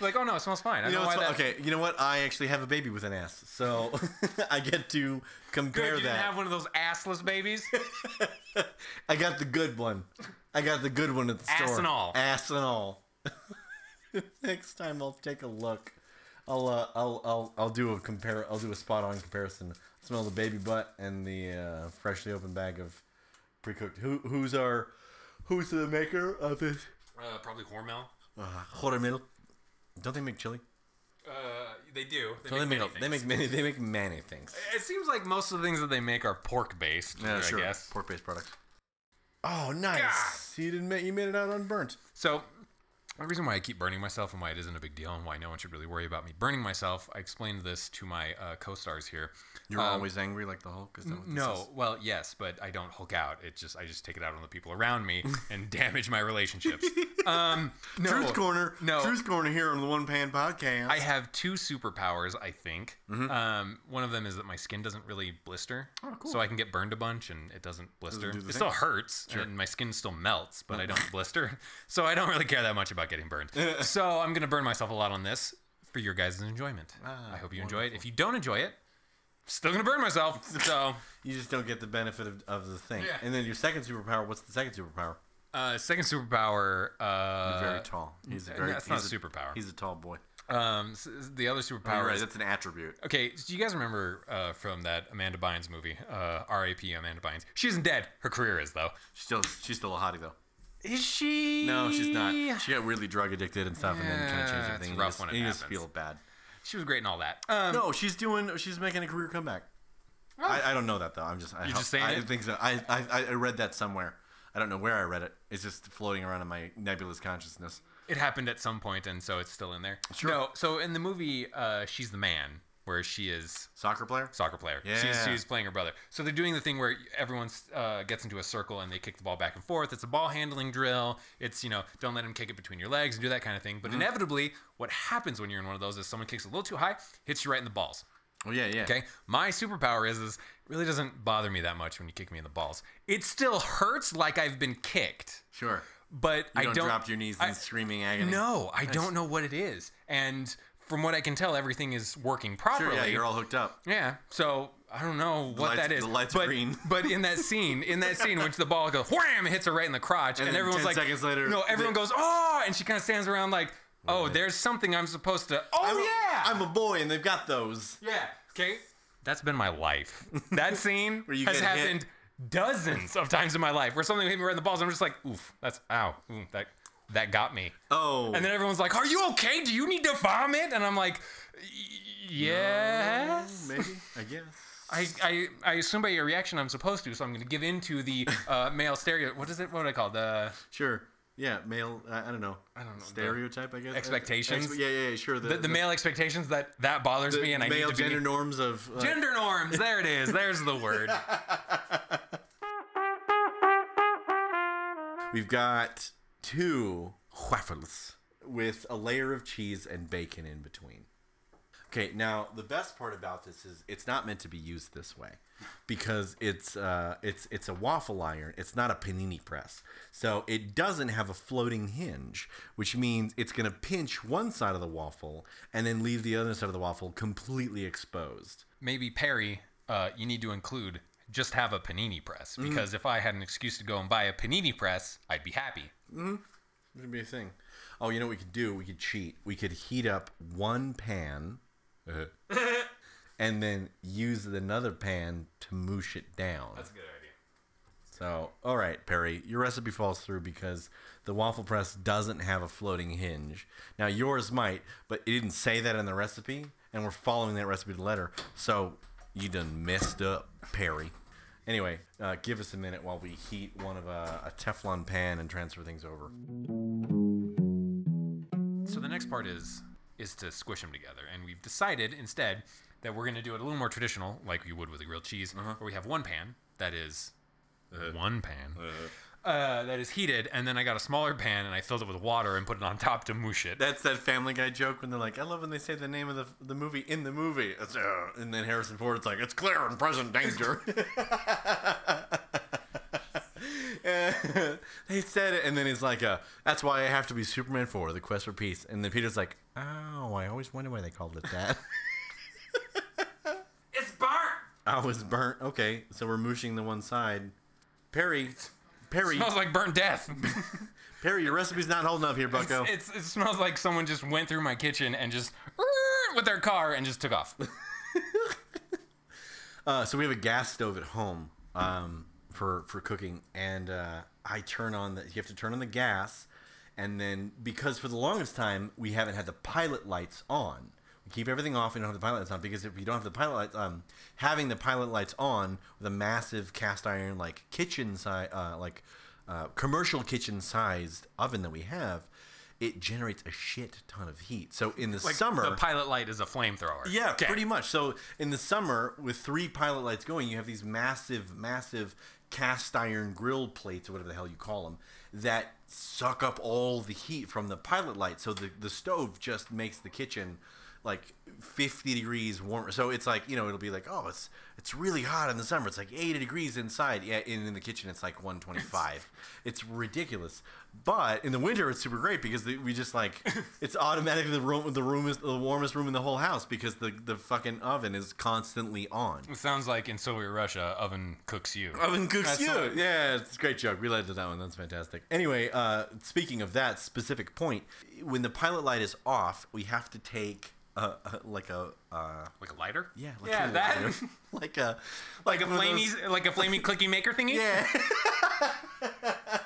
like, oh no, it smells fine. I You know know why what's that. fu- okay, you know what? I actually have a baby with an ass, so I get to compare Good, you didn't that. have one of those assless babies. I got the good one. I got the good one at the Ass store. and all. Ass and all. Next time I'll take a look. I'll uh, I'll I'll I'll do a compare. I'll do a spot on comparison. Smell the baby butt and the uh, freshly opened bag of pre-cooked. Who who's our who's the maker of this? uh, probably Hormel. Uh, Hormel. Don't they make chili? Uh, they do. They So they make make many they things. make many they make many things. It seems like most of the things that they make are pork based. I guess. Pork based products. Oh, nice! God. You didn't make you made it out unburnt. So, the reason why I keep burning myself and why it isn't a big deal and why no one should really worry about me burning myself, I explained this to my uh, co-stars here. You're Um, always angry like the Hulk. Is that what this No, is? well, yes, but I don't Hulk out. It just I just take it out on the people around me and damage my relationships. Um, no, Truth Corner. No, Truth Corner here on the One Pan Podcast. I have two superpowers, I think. Mm-hmm. Um, one of them is that my skin doesn't really blister. Oh, cool. So I can get burned a bunch and it doesn't blister. do it the still thing. hurts and my skin still melts, but I don't blister. So I don't really care that much about getting burned. so I'm going to burn myself a lot on this for your guys' enjoyment. Ah, I hope you enjoy it. If you don't enjoy it, still going to burn myself. So, You just don't get the benefit of, of the thing. Yeah. And then your second superpower. What's the second superpower? uh, second superpower. Uh, Very tall. He's a uh, very. that's not he's a superpower. He's a tall boy. Um, s- the other superpower Oh, right. is That's an attribute. Okay, do you guys remember uh, from that Amanda Bynes movie, uh, R.A.P. Amanda Bynes? She isn't dead. Her career is though. She's still she's still a hottie though. Is she? No, she's not. She got really drug addicted and stuff, and then kind of changed everything. it's rough just, when it you just happens. feel bad. She was great and all that. Um, No, she's doing. She's making a career comeback. I, I don't know that though. I'm just. I, You're just saying I it? think so. I, I I read that somewhere. I don't know where I read it. It's just floating around in my nebulous consciousness. it happened at some point, and so it's still in there. Sure. No, so in the movie, uh, she's the man, where she is Soccer player. soccer player. She's, Yeah. she's playing her brother. So they're doing the thing where everyone uh, gets into a circle and they kick the ball back and forth. It's a ball handling drill. It's, you know, don't let him kick it between your legs and do that kind of thing. But inevitably, what happens when you're in one of those is someone kicks a little too high, hits you right in the balls. Oh yeah, yeah. Okay. My superpower is, is really doesn't bother me that much when you kick me in the balls. It still hurts like I've been kicked, Sure. but You I don't, don't drop your knees in I- screaming agony. No, I don't know what it is. And from what I can tell, everything is working properly. Sure. Yeah, you're all hooked up. Yeah, so I don't know what lights- that is. the lights but, green. but in that scene, in that scene, which the ball goes wham, it hits her right in the crotch, and, then everyone's 10 like, seconds later, no, everyone goes, oh, and she kind of stands around like, oh, there's something I'm supposed to. Oh I'm a- yeah, I'm a boy, and they've got those. yeah. Okay, that's been my life. That scene has get hit. happened dozens of times in my life, where something hit me right in the balls. And I'm just like, oof, that's ow, ooh, that that got me. Oh. And then everyone's like, "Are you okay? Do you need to vomit?" And I'm like, "Y- "Yes." maybe. I guess. I, I, I assume by your reaction I'm supposed to, so I'm going to give in to the uh, male stereo. What is it? What do I call it? The Sure. Yeah, male. I, I don't know. I don't know, Stereotype, I guess. expectations? Ex- yeah, yeah, yeah, sure. the, the male expectations that that bothers the me, and I need to gender be norms of. Uh, gender norms. There it is. There's the word. We've got two waffles with a layer of cheese and bacon in between. Okay, now the best part about this is it's not meant to be used this way because it's uh, it's it's a waffle iron. It's not a panini press, so it doesn't have a floating hinge, which means it's gonna pinch one side of the waffle and then leave the other side of the waffle completely exposed. Maybe Perry, uh, you need to include just have a panini press Mm-hmm. because if I had an excuse to go and buy a panini press, I'd be happy. Mm-hmm. Would be a thing. Oh, you know what we could do? We could cheat. We could heat up one pan, uh, and then use another pan to moosh it down. That's a good idea. So, all right, Perry, your recipe falls through because the waffle press doesn't have a floating hinge. Now yours might, but it didn't say that in the recipe, and we're following that recipe to the letter. So you done messed up, Perry. Anyway, uh, give us a minute while we heat one of a, a Teflon pan and transfer things over. So the next part is is to squish them together, and we've decided instead that we're going to do it a little more traditional, like you would with a grilled cheese, where we have one pan that is one pan. Uh, that is heated, and then I got a smaller pan and I filled it with water and put it on top to moosh it. That's that Family Guy joke when they're like, "I love when they say the name of the, the movie in the movie," It's, uh, and then Harrison Ford's like, "It's clear and present danger." they said it, and then he's like, uh, "That's why I have to be Superman 4, The Quest for Peace." And then Peter's like, "Oh, I always wonder why they called it that." It's burnt. I was burnt. Okay, so we're mooshing the one side. Perry, Perry, smells like burnt death. Perry, your recipe's not holding up here, Bucko. it's, it smells like someone just went through my kitchen and just with their car and just took off. Uh, so we have a gas stove at home um, for for cooking, and uh, I turn on the. You have to turn on the gas, and then because for the longest time we haven't had the pilot lights on. Keep everything off and don't have the pilot lights on because if you don't have the pilot lights, um, having the pilot lights on with a massive cast iron like kitchen size, uh, like uh, commercial kitchen sized oven that we have, it generates a shit ton of heat. So in the Like summer, the pilot light is a flamethrower. yeah, Okay. pretty much. So in the summer, with three pilot lights going, you have these massive, massive cast iron grill plates or whatever the hell you call them that suck up all the heat from the pilot light. So the the stove just makes the kitchen like 50 degrees warmer. So it's like you know it'll be like oh it's it's really hot in the summer. It's like 80 degrees inside. Yeah, in, in the kitchen it's like 125. it's ridiculous. But in the winter it's super great because the, we just like it's automatically the room the room is the warmest room in the whole house because the the fucking oven is constantly on. It sounds like in Soviet Russia, oven cooks you. Oven cooks That's you. Yeah, it's a great joke. Related to that one. That's fantastic. Anyway, uh, speaking of that specific point, when the pilot light is off, we have to take a, a like a uh, Like a lighter? yeah, like Yeah, a, that. like a like a flamey, those- like a flamey clicky maker thingy. Yeah.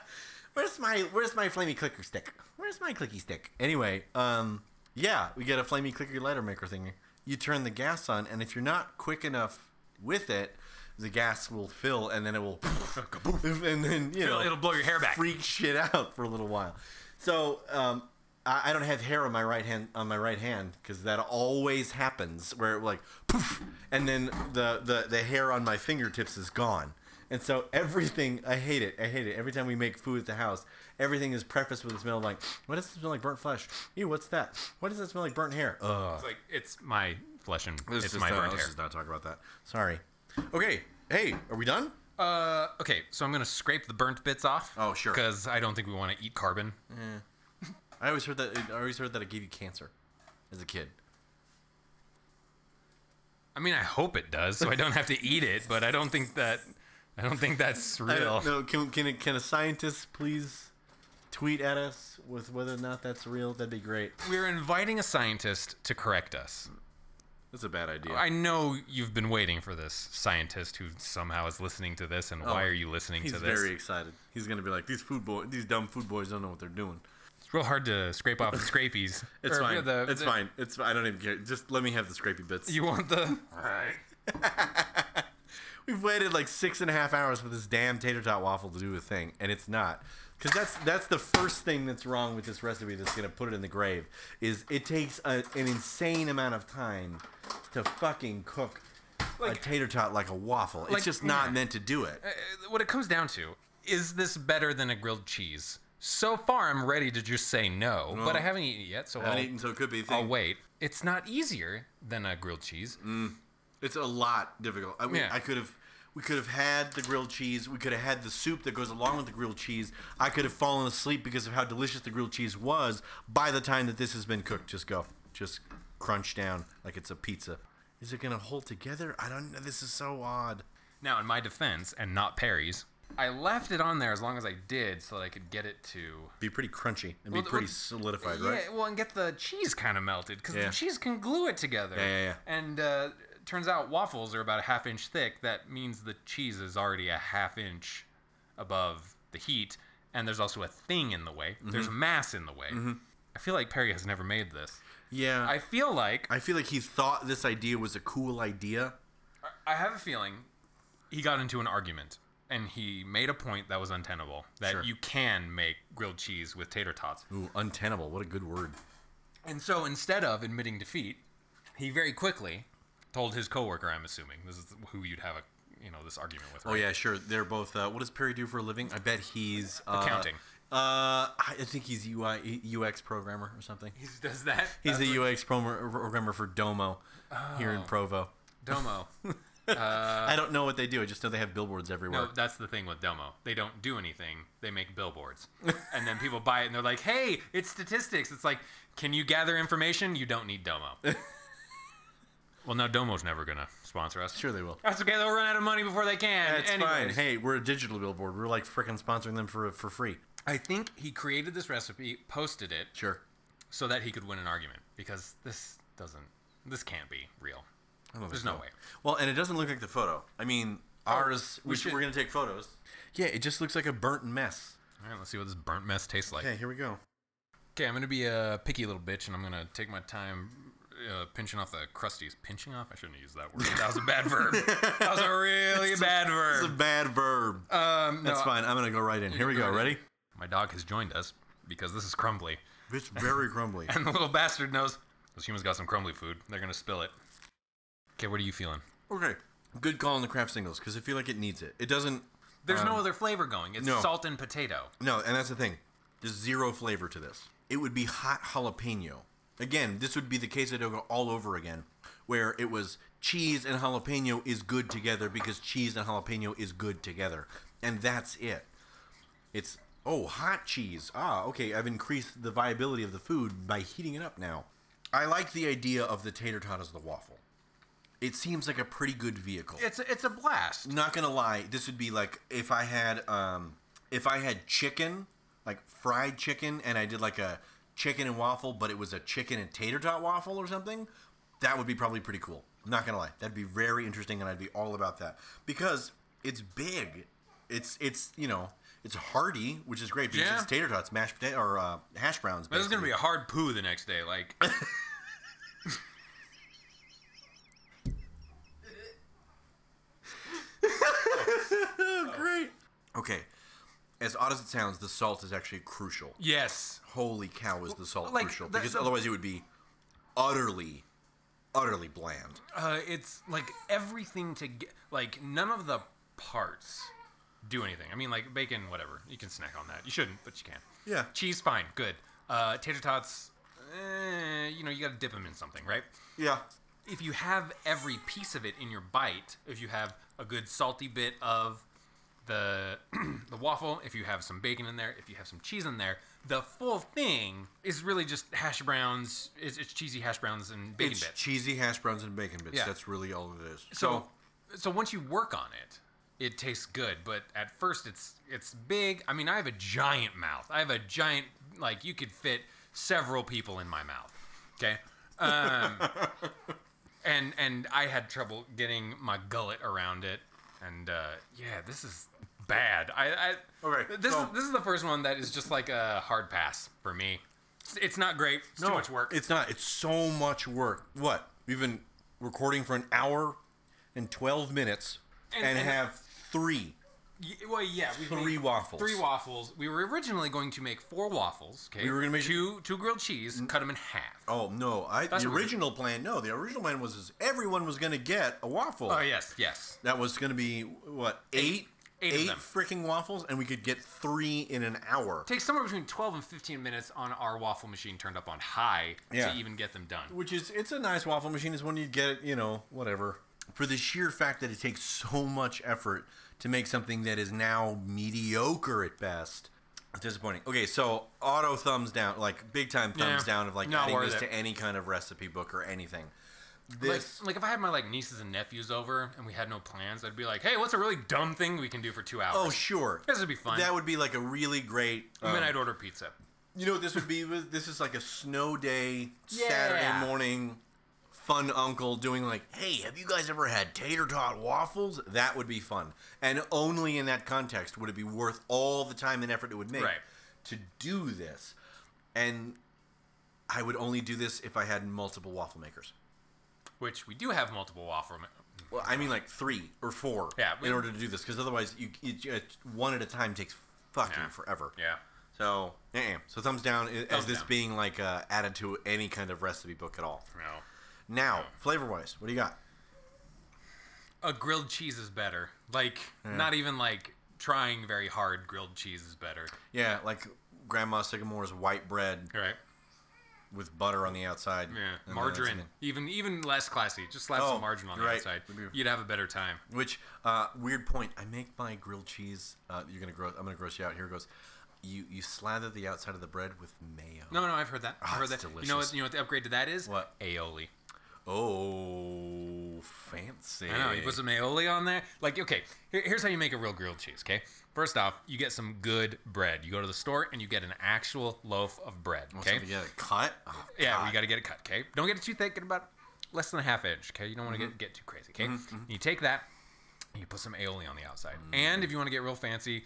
where's my Where's my flamey clicker stick? Where's my clicky stick? Anyway, um, yeah, we get a flamey clicker lighter maker thingy. You turn the gas on, and if you're not quick enough with it, the gas will fill, and then it will, and then you know It'll, it'll blow your hair back. freak shit out for a little while. So um, I, I don't have hair on my right hand on my right hand because that always happens where it like poof, and then the, the the hair on my fingertips is gone. And so everything, I hate it. I hate it. Every time we make food at the house, everything is prefaced with the smell of like, what does it smell like burnt flesh? Ew, what's that? What does it smell like burnt hair? Ugh. It's like it's my flesh and Let's it's just my not- burnt let's hair. just not talk about that. Sorry. Okay. Hey, are we done? Uh, okay, so I'm gonna scrape the burnt bits off. Oh, sure. Because I don't think we want to eat carbon. I always heard that. I always heard that it gave you cancer as a kid. I mean, I hope it does, so I don't have to eat it. But I don't think that. I don't think that's real. don't. Can, can, can a scientist please tweet at us with whether or not that's real? That'd be great. We're inviting a scientist to correct us. That's a bad idea. I know you've been waiting for this scientist who somehow is listening to this, and oh, why are you listening Oh, to this? He's very excited. He's gonna be like, these food boy, these dumb food boys don't know what they're doing. It's real hard to scrape off the scrapies. It's Or, fine. the- it's the- fine. It's. I don't even care. Just let me have the scrapey bits. You want the? All right. We've waited like six and a half hours for this damn tater tot waffle to do a thing, and it's not. Because that's that's the first thing that's wrong with this recipe that's gonna put it in the grave. Is it takes a, an insane amount of time to fucking cook a tater tot like a waffle. like- it's just not yeah. meant to do it. Uh, what it comes down to is this better than a grilled cheese? So far, I'm ready to just say no, but I haven't eaten it yet, so I haven't I'll, eaten, so it could be a I'll thing. wait. It's not easier than a grilled cheese. Mm. It's a lot difficult. I mean, Yeah. I could have, we could have had the grilled cheese. We could have had the soup that goes along with the grilled cheese. I could have fallen asleep because of how delicious the grilled cheese was by the time that this has been cooked. Just go, just crunch down like it's a pizza. Is it gonna hold together? I don't know. This is so odd. Now, in my defense, and not Perry's, I left it on there as long as I did so that I could get it to. Be pretty crunchy and Well, be pretty well, solidified, yeah, right? well, and get the cheese kind of melted because Yeah. the cheese can glue it together. Yeah, yeah, yeah. And uh, turns out waffles are about a half inch thick. That means the cheese is already a half inch above the heat, and there's also a thing in the way. Mm-hmm. There's mass in the way. I feel like Perry has never made this. Yeah. I feel like I feel like he thought this idea was a cool idea. I have a feeling he got into an argument and he made a point that was untenable that Sure. you can make grilled cheese with tater tots. Ooh, untenable. What a good word. And so instead of admitting defeat, he very quickly told his coworker, I'm assuming, this is who you'd have a you know this argument with. Oh yeah, sure. They're both. Uh, what does Perry do for a living? I bet he's uh, Accounting. Uh, I think he's UI UX programmer or something. He does that. He's That's a UX programmer for Domo here in Oh. Provo. Domo. Uh, I don't know what they do. I just know they have billboards everywhere. No, that's the thing with Domo. They don't do anything. They make billboards. and then people buy it and they're like, hey, it's statistics. It's like, can you gather information? You don't need Domo. well, now Domo's never going to sponsor us. Sure, they will. That's okay. They'll run out of money before they can. That's fine. Hey, we're a digital billboard. We're like freaking sponsoring them for for free. I think he created this recipe, posted it, Sure. so that he could win an argument because this doesn't, this can't be real. There's no way. Well, and it doesn't look like the photo. I mean, ours. we We should, should- we're gonna take photos. Yeah, it just looks like a burnt mess. All right, let's see what this burnt mess tastes like. Okay, here we go. Okay, I'm gonna be a picky little bitch, and I'm gonna take my time uh, pinching off the crusties. Pinching off? I shouldn't have used that word. That was a bad verb. That was a really bad verb. It's a verb. bad verb. Um, no, That's fine. I'm gonna go right in. Here we go. go. Ready? My dog has joined us because this is crumbly, It's very crumbly. and the little bastard knows those humans got some crumbly food. They're gonna spill it. Okay, what are you feeling? Okay. Good call on the Kraft singles because I feel like it needs it. It doesn't. There's no um, other flavor going. It's no. salt and potato. No, and that's the thing. There's zero flavor to this. It would be hot jalapeno Again, this would be the queso dogo all over again, where it was cheese and jalapeno is good together because cheese and jalapeno is good together, and that's it. It's oh hot cheese. Ah, okay. I've increased the viability of the food by heating it up now. I like the idea of the tater tot as the waffle. It seems like a pretty good vehicle. It's a, it's a blast. Not gonna lie, this would be like if I had um if I had chicken, like fried chicken, and I did like a chicken and waffle, but it was a chicken and tater tot waffle or something. That would be probably pretty cool. Not gonna lie, that'd be very interesting, and I'd be all about that because it's big. It's it's you know it's hearty, which is great because Yeah. it's tater tots, mashed potato or uh, hash browns. This is gonna be a hard poo the next day. Like, great. Okay, as odd as it sounds, the salt is actually crucial. yes, holy cow is the salt Like, crucial the- because the- otherwise it would be utterly utterly bland uh, it's like everything to get. Like none of the parts do anything. I mean, like bacon, whatever. You can snack on that. You shouldn't, but you can. Yeah. Cheese, fine, good. Uh, tater tots, eh, you know, you got to dip them in something, right? yeah if you have every piece of it in your bite, if you have a good salty bit of the the waffle, if you have some bacon in there, if you have some cheese in there, the full thing is really just hash browns. It's, it's cheesy hash browns and bacon it's bits. cheesy hash browns and bacon bits Yeah. that's really all it is so so once you work on it, it tastes good. But at first, it's it's big. I mean, I have a giant mouth. I have a giant like you could fit several people in my mouth. Okay. Um, and and I had trouble getting my gullet around it, and uh, yeah, this is bad. I, I Okay, This so- is this is the first one that is just like a hard pass for me. It's, it's not great. It's too much work. it's not it's so much work what we've been recording for an hour and 12 minutes and, And- and- have three well, yeah, we Three waffles. Three waffles. We were originally going to make four waffles. Okay, We were gonna make- two two grilled cheese, and cut them in half. oh no i That's the original plan no the original plan was is everyone was gonna get a waffle Oh yes, yes. that was gonna be what eight Eight eight them. freaking waffles and we could get three in an hour Takes somewhere between twelve and fifteen minutes on our waffle machine turned up on high Yeah. to even get them done. which is it's a nice waffle machine is when you get it you know whatever for the sheer fact that it takes so much effort to make something that is now mediocre at best it's disappointing okay so auto thumbs down like big time thumbs Yeah, down of like not adding worth this it. to any kind of recipe book or anything Like, this like if I had my like nieces and nephews over and we had no plans, I'd be like, "Hey, what's a really dumb thing we can do for two hours?" oh sure this would be fun. that would be like a really great and then um, I'd order pizza. You know what this would be? This is like a snow day, Yeah. Saturday morning, fun uncle doing like, hey, have you guys ever had tater tot waffles? That would be fun. And only in that context would it be worth all the time and effort it would make Right. to do this. And I would only do this if I had multiple waffle makers. Which we do have multiple waffle. ma- Well, I mean like three or four Yeah, we- in order to do this, because otherwise you, you, one at a time takes fucking Yeah. forever. Yeah. So, eh, so thumbs down i- as this down. being like uh, added to any kind of recipe book at all. No. Now, flavor wise, what do you got? A grilled cheese is better. Like not even like trying very hard. Grilled cheese is better. Yeah, like Grandma Sycamore's white bread All right. with butter on the outside. Yeah. Margarine. Even even less classy. Just slap Oh, some margarine on the right. outside. You'd have a better time. Which uh, weird point? I make my grilled cheese. Uh, you're gonna gross. I'm gonna gross you out. Here it goes. You you slather the outside of the bread with mayo. No, no, I've heard that. I've Ah, heard that. You know what? You know what the upgrade to that is? What? Aioli. Oh, fancy. I know. You put some aioli on there. Like, okay, here, here's how you make a real grilled cheese. Okay, first off, you get some good bread. You go to the store and you get an actual loaf of bread. Okay. To get it cut. Oh, Yeah, you got to get it cut. Okay, don't get it too thick. Get about less than a half inch. Okay, you don't want to get mm-hmm. get too crazy. Okay, mm-hmm, mm-hmm. you take that, and you put some aioli on the outside. Mm. And if you want to get real fancy,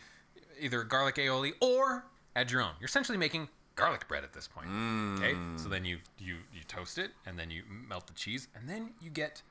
either garlic aioli or add your own. You're essentially making garlic bread at this point. Okay, so then you you you toast it, and then you melt the cheese, and then you get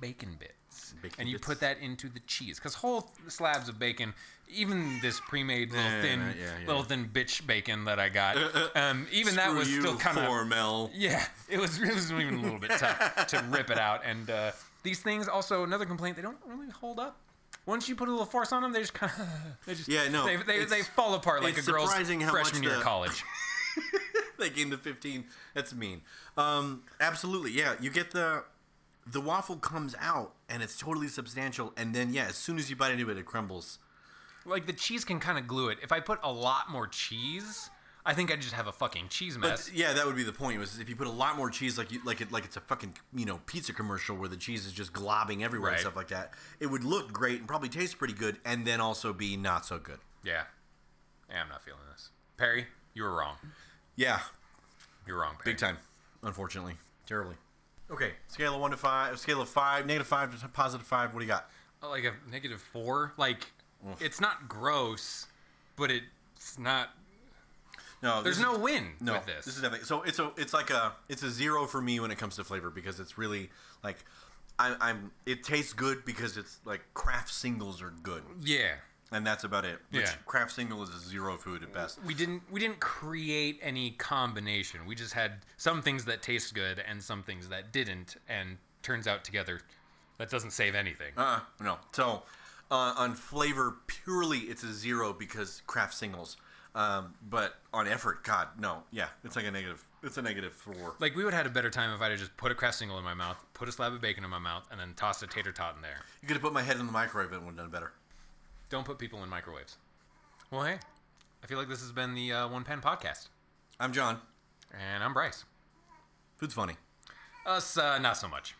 bacon bits, Bacon and you bits. put that into the cheese because whole slabs of bacon, even this pre-made little Yeah, thin, yeah, yeah. little thin bitch bacon that I got, um, even that was still kind of yeah, it was it was even a little bit tough to rip it out. And uh, these things also another complaint they don't really hold up. Once you put a little force on them, they just kind of they just Yeah, no, they they, they fall apart like a girl's freshman year of college. they gained to 15. That's mean. Um, absolutely, yeah. You get the the waffle comes out and it's totally substantial, and then yeah, as soon as you bite into it, it crumbles. Like the cheese can kind of glue it. If I put a lot more cheese, I think I'd just have a fucking cheese But mess. yeah, that would be the point. Was if you put a lot more cheese, like you, like it, like it's a fucking you know pizza commercial where the cheese is just globbing everywhere and stuff like that. It would look great and probably taste pretty good, and then also be not so good. yeah. Yeah, I'm not feeling this. Perry, you were wrong. Yeah, You're wrong, Perry. big time. Unfortunately, terribly. Okay, scale of one to five, uh, scale of five, negative five to positive five. What do you got? Uh, like a negative four. Like, it's not gross, but it's not. No, There's this no is- win No, with this. is definitely so. It's a it's like a it's a zero for me when it comes to flavor because it's really like I, I'm. It tastes good because it's like Kraft singles are good, yeah. And that's about it. Which Yeah. Kraft single is a zero food at best. We didn't we didn't create any combination. We just had some things that taste good and some things that didn't, and turns out together, that doesn't save anything. Uh, no. So uh, on flavor purely, it's a zero because Kraft singles. Um, but on effort, God, no. Yeah, it's like a negative. It's a negative four. Like we would have had a better time if I'd have just put a Kraft single in my mouth, put a slab of bacon in my mouth, and then tossed a tater tot in there. You could have put my head in the microwave and it would have done better. Don't put people in microwaves. Well, hey, I feel like this has been the uh, One Pan Podcast, I'm John. and I'm Bryce. Food's funny. Us, uh, not so much.